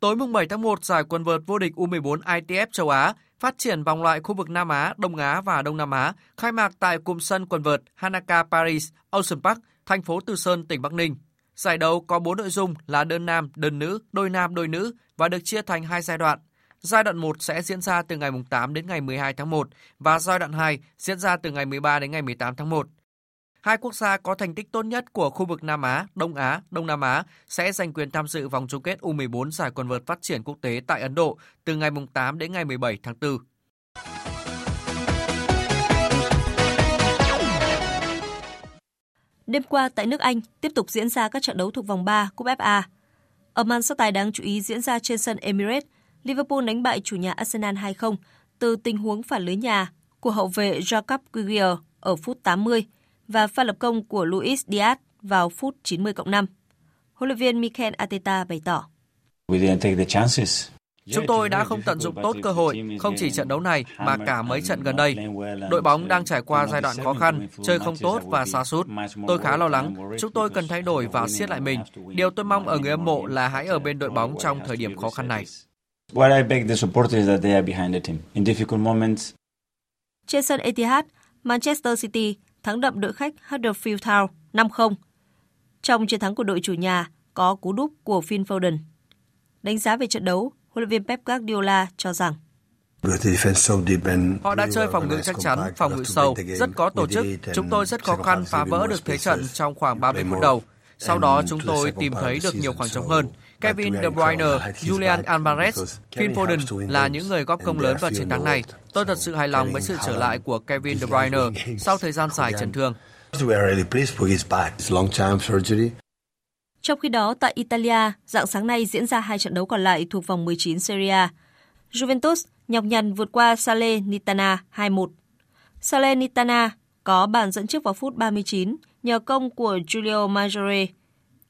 Tối mùng 7 tháng 1, giải quần vợt vô địch U14 ITF châu Á phát triển vòng loại khu vực Nam Á, Đông Á và Đông Nam Á khai mạc tại cụm sân quần vợt Hanaka Paris Ocean Park, thành phố Từ Sơn, tỉnh Bắc Ninh. Giải đấu có 4 nội dung là đơn nam, đơn nữ, đôi nam, đôi nữ và được chia thành hai giai đoạn. Giai đoạn 1 sẽ diễn ra từ ngày 8 đến ngày 12 tháng 1 và giai đoạn 2 diễn ra từ ngày 13 đến ngày 18 tháng 1. Hai quốc gia có thành tích tốt nhất của khu vực Nam Á, Đông Á, Đông Nam Á sẽ giành quyền tham dự vòng chung kết U14 giải quần vợt phát triển quốc tế tại Ấn Độ từ ngày 8 đến ngày 17 tháng 4. Đêm qua tại nước Anh tiếp tục diễn ra các trận đấu thuộc vòng 3 Cúp FA. Ở màn so tài đáng chú ý diễn ra trên sân Emirates, Liverpool đánh bại chủ nhà Arsenal 2-0 từ tình huống phản lưới nhà của hậu vệ Jacob Guigier ở phút 80 và pha lập công của Luis Diaz vào phút 90 cộng 5. Huấn luyện viên Mikel Arteta bày tỏ. Chúng tôi đã không tận dụng tốt cơ hội, không chỉ trận đấu này mà cả mấy trận gần đây. Đội bóng đang trải qua giai đoạn khó khăn, chơi không tốt và xa sút. Tôi khá lo lắng, chúng tôi cần thay đổi và siết lại mình. Điều tôi mong ở người âm mộ là hãy ở bên đội bóng trong thời điểm khó khăn này. Trên sân Etihad, Manchester City thắng đậm đội khách Huddersfield Town 5-0. Trong chiến thắng của đội chủ nhà có cú đúp của Phil Foden. Đánh giá về trận đấu, huấn luyện viên Pep Guardiola cho rằng Họ đã chơi phòng ngự chắc chắn, phòng ngự sâu, rất có tổ chức. Chúng tôi rất khó khăn phá vỡ được thế trận trong khoảng 30 phút đầu. Sau đó chúng tôi tìm thấy được nhiều khoảng trống hơn. Kevin De Bruyne, Julian Alvarez, Phil Foden là những người góp công lớn vào chiến thắng này. Tôi thật sự hài lòng với sự trở lại của Kevin De Bruyne sau thời gian dài chấn thương. Trong khi đó, tại Italia, dạng sáng nay diễn ra hai trận đấu còn lại thuộc vòng 19 Serie A. Juventus nhọc nhằn vượt qua Salernitana 2-1. Salernitana có bàn dẫn trước vào phút 39 nhờ công của Giulio Maggiore.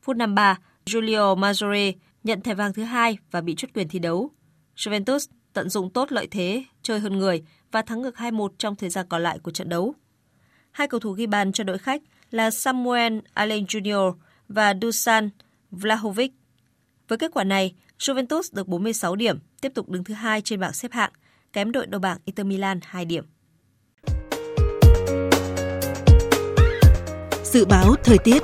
Phút 53, Giulio Maggiore nhận thẻ vàng thứ hai và bị truất quyền thi đấu. Juventus tận dụng tốt lợi thế, chơi hơn người và thắng ngược 2-1 trong thời gian còn lại của trận đấu. Hai cầu thủ ghi bàn cho đội khách là Samuel Allen Jr. và Dusan Vlahovic. Với kết quả này, Juventus được 46 điểm, tiếp tục đứng thứ hai trên bảng xếp hạng, kém đội đầu bảng Inter Milan 2 điểm. Dự báo thời tiết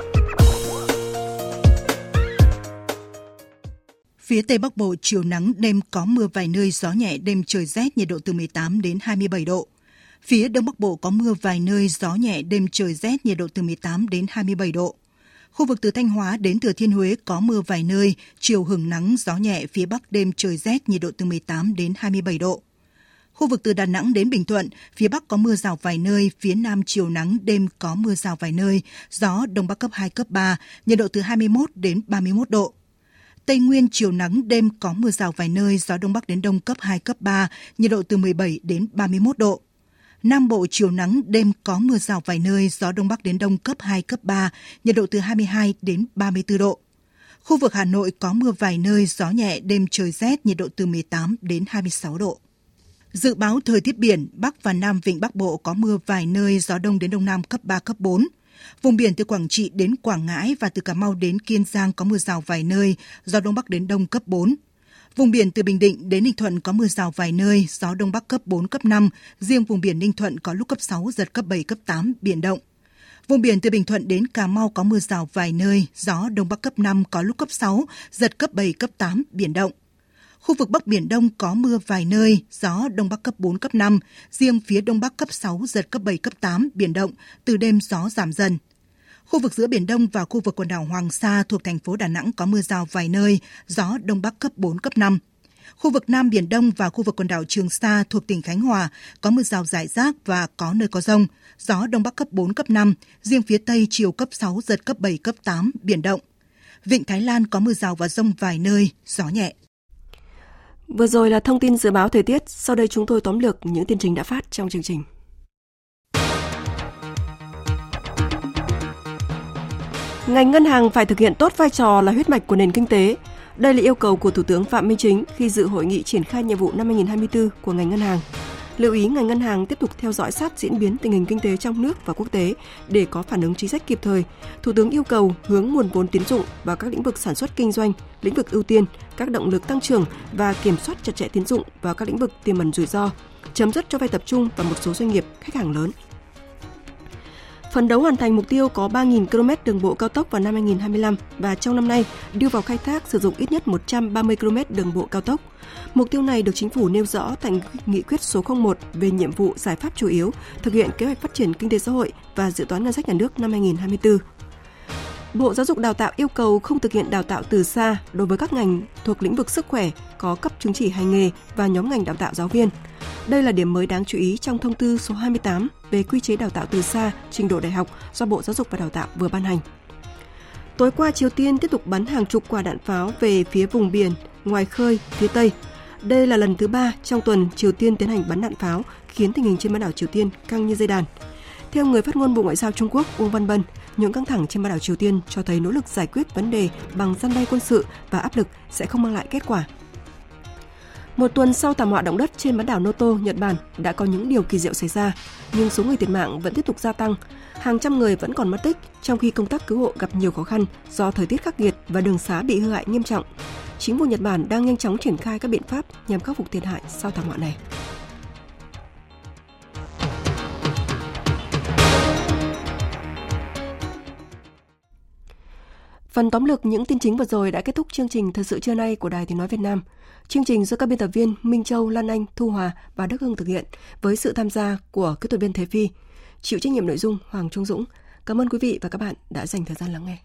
Phía Tây Bắc Bộ chiều nắng, đêm có mưa vài nơi, gió nhẹ, đêm trời rét, nhiệt độ từ 18 đến 27 độ. Phía Đông Bắc Bộ có mưa vài nơi, gió nhẹ, đêm trời rét, nhiệt độ từ 18 đến 27 độ. Khu vực từ Thanh Hóa đến Thừa Thiên Huế có mưa vài nơi, chiều hưởng nắng, gió nhẹ, phía Bắc đêm trời rét, nhiệt độ từ 18 đến 27 độ. Khu vực từ Đà Nẵng đến Bình Thuận, phía Bắc có mưa rào vài nơi, phía Nam chiều nắng, đêm có mưa rào vài nơi, gió Đông Bắc cấp 2, cấp 3, nhiệt độ từ 21 đến 31 độ. Tây Nguyên chiều nắng, đêm có mưa rào vài nơi, gió Đông Bắc đến Đông cấp 2, cấp 3, nhiệt độ từ 17 đến 31 độ. Nam Bộ chiều nắng, đêm có mưa rào vài nơi, gió Đông Bắc đến Đông cấp 2, cấp 3, nhiệt độ từ 22 đến 34 độ. Khu vực Hà Nội có mưa vài nơi, gió nhẹ, đêm trời rét, nhiệt độ từ 18 đến 26 độ. Dự báo thời tiết biển, Bắc và Nam Vịnh Bắc Bộ có mưa vài nơi, gió Đông đến Đông Nam cấp 3, cấp 4. Vùng biển từ Quảng Trị đến Quảng Ngãi và từ Cà Mau đến Kiên Giang có mưa rào vài nơi, gió Đông Bắc đến Đông cấp 4. Vùng biển từ Bình Định đến Ninh Thuận có mưa rào vài nơi, gió Đông Bắc cấp 4, cấp 5. Riêng vùng biển Ninh Thuận có lúc cấp 6, giật cấp 7, cấp 8, biển động. Vùng biển từ Bình Thuận đến Cà Mau có mưa rào vài nơi, gió Đông Bắc cấp 5, có lúc cấp 6, giật cấp 7, cấp 8, biển động. Khu vực Bắc Biển Đông có mưa vài nơi, gió Đông Bắc cấp 4, cấp 5, riêng phía Đông Bắc cấp 6, giật cấp 7, cấp 8, biển động, từ đêm gió giảm dần. Khu vực giữa Biển Đông và khu vực quần đảo Hoàng Sa thuộc thành phố Đà Nẵng có mưa rào vài nơi, gió Đông Bắc cấp 4, cấp 5. Khu vực Nam Biển Đông và khu vực quần đảo Trường Sa thuộc tỉnh Khánh Hòa có mưa rào rải rác và có nơi có rông, gió Đông Bắc cấp 4, cấp 5, riêng phía Tây chiều cấp 6, giật cấp 7, cấp 8, biển động. Vịnh Thái Lan có mưa rào và rông vài nơi, gió nhẹ. Vừa rồi là thông tin dự báo thời tiết, sau đây chúng tôi tóm lược những tin trình đã phát trong chương trình. Ngành ngân hàng phải thực hiện tốt vai trò là huyết mạch của nền kinh tế. Đây là yêu cầu của Thủ tướng Phạm Minh Chính khi dự hội nghị triển khai nhiệm vụ năm 2024 của ngành ngân hàng. Lưu ý ngành ngân hàng tiếp tục theo dõi sát diễn biến tình hình kinh tế trong nước và quốc tế để có phản ứng chính sách kịp thời. Thủ tướng yêu cầu hướng nguồn vốn tín dụng vào các lĩnh vực sản xuất kinh doanh, lĩnh vực ưu tiên, các động lực tăng trưởng và kiểm soát chặt chẽ tín dụng vào các lĩnh vực tiềm ẩn rủi ro, chấm dứt cho vay tập trung vào một số doanh nghiệp khách hàng lớn. Phấn đấu hoàn thành mục tiêu có 3.000 km đường bộ cao tốc vào năm 2025 và trong năm nay đưa vào khai thác sử dụng ít nhất 130 km đường bộ cao tốc. Mục tiêu này được chính phủ nêu rõ tại nghị quyết số 01 về nhiệm vụ giải pháp chủ yếu, thực hiện kế hoạch phát triển kinh tế xã hội và dự toán ngân sách nhà nước năm 2024. Bộ Giáo dục Đào tạo yêu cầu không thực hiện đào tạo từ xa đối với các ngành thuộc lĩnh vực sức khỏe có cấp chứng chỉ hành nghề và nhóm ngành đào tạo giáo viên. Đây là điểm mới đáng chú ý trong thông tư số 28 về quy chế đào tạo từ xa trình độ đại học do Bộ Giáo dục và Đào tạo vừa ban hành. Tối qua, Triều Tiên tiếp tục bắn hàng chục quả đạn pháo về phía vùng biển ngoài khơi phía Tây. Đây là lần thứ ba trong tuần Triều Tiên tiến hành bắn đạn pháo, khiến tình hình trên bán đảo Triều Tiên căng như dây đàn. Theo người phát ngôn Bộ Ngoại giao Trung Quốc Uông Văn Bân, những căng thẳng trên bán đảo Triều Tiên cho thấy nỗ lực giải quyết vấn đề bằng gian đe quân sự và áp lực sẽ không mang lại kết quả. Một tuần sau thảm họa động đất trên bán đảo Noto, Nhật Bản đã có những điều kỳ diệu xảy ra, nhưng số người thiệt mạng vẫn tiếp tục gia tăng. Hàng trăm người vẫn còn mất tích, trong khi công tác cứu hộ gặp nhiều khó khăn do thời tiết khắc nghiệt và đường xá bị hư hại nghiêm trọng. Chính phủ Nhật Bản đang nhanh chóng triển khai các biện pháp nhằm khắc phục thiệt hại sau thảm họa này. Phần tóm lược những tin chính vừa rồi đã kết thúc chương trình Thời sự trưa nay của Đài Tiếng Nói Việt Nam. Chương trình do các biên tập viên Minh Châu, Lan Anh, Thu Hòa và Đức Hưng thực hiện với sự tham gia của kỹ thuật viên Thế Phi. Chịu trách nhiệm nội dung Hoàng Trung Dũng. Cảm ơn quý vị và các bạn đã dành thời gian lắng nghe.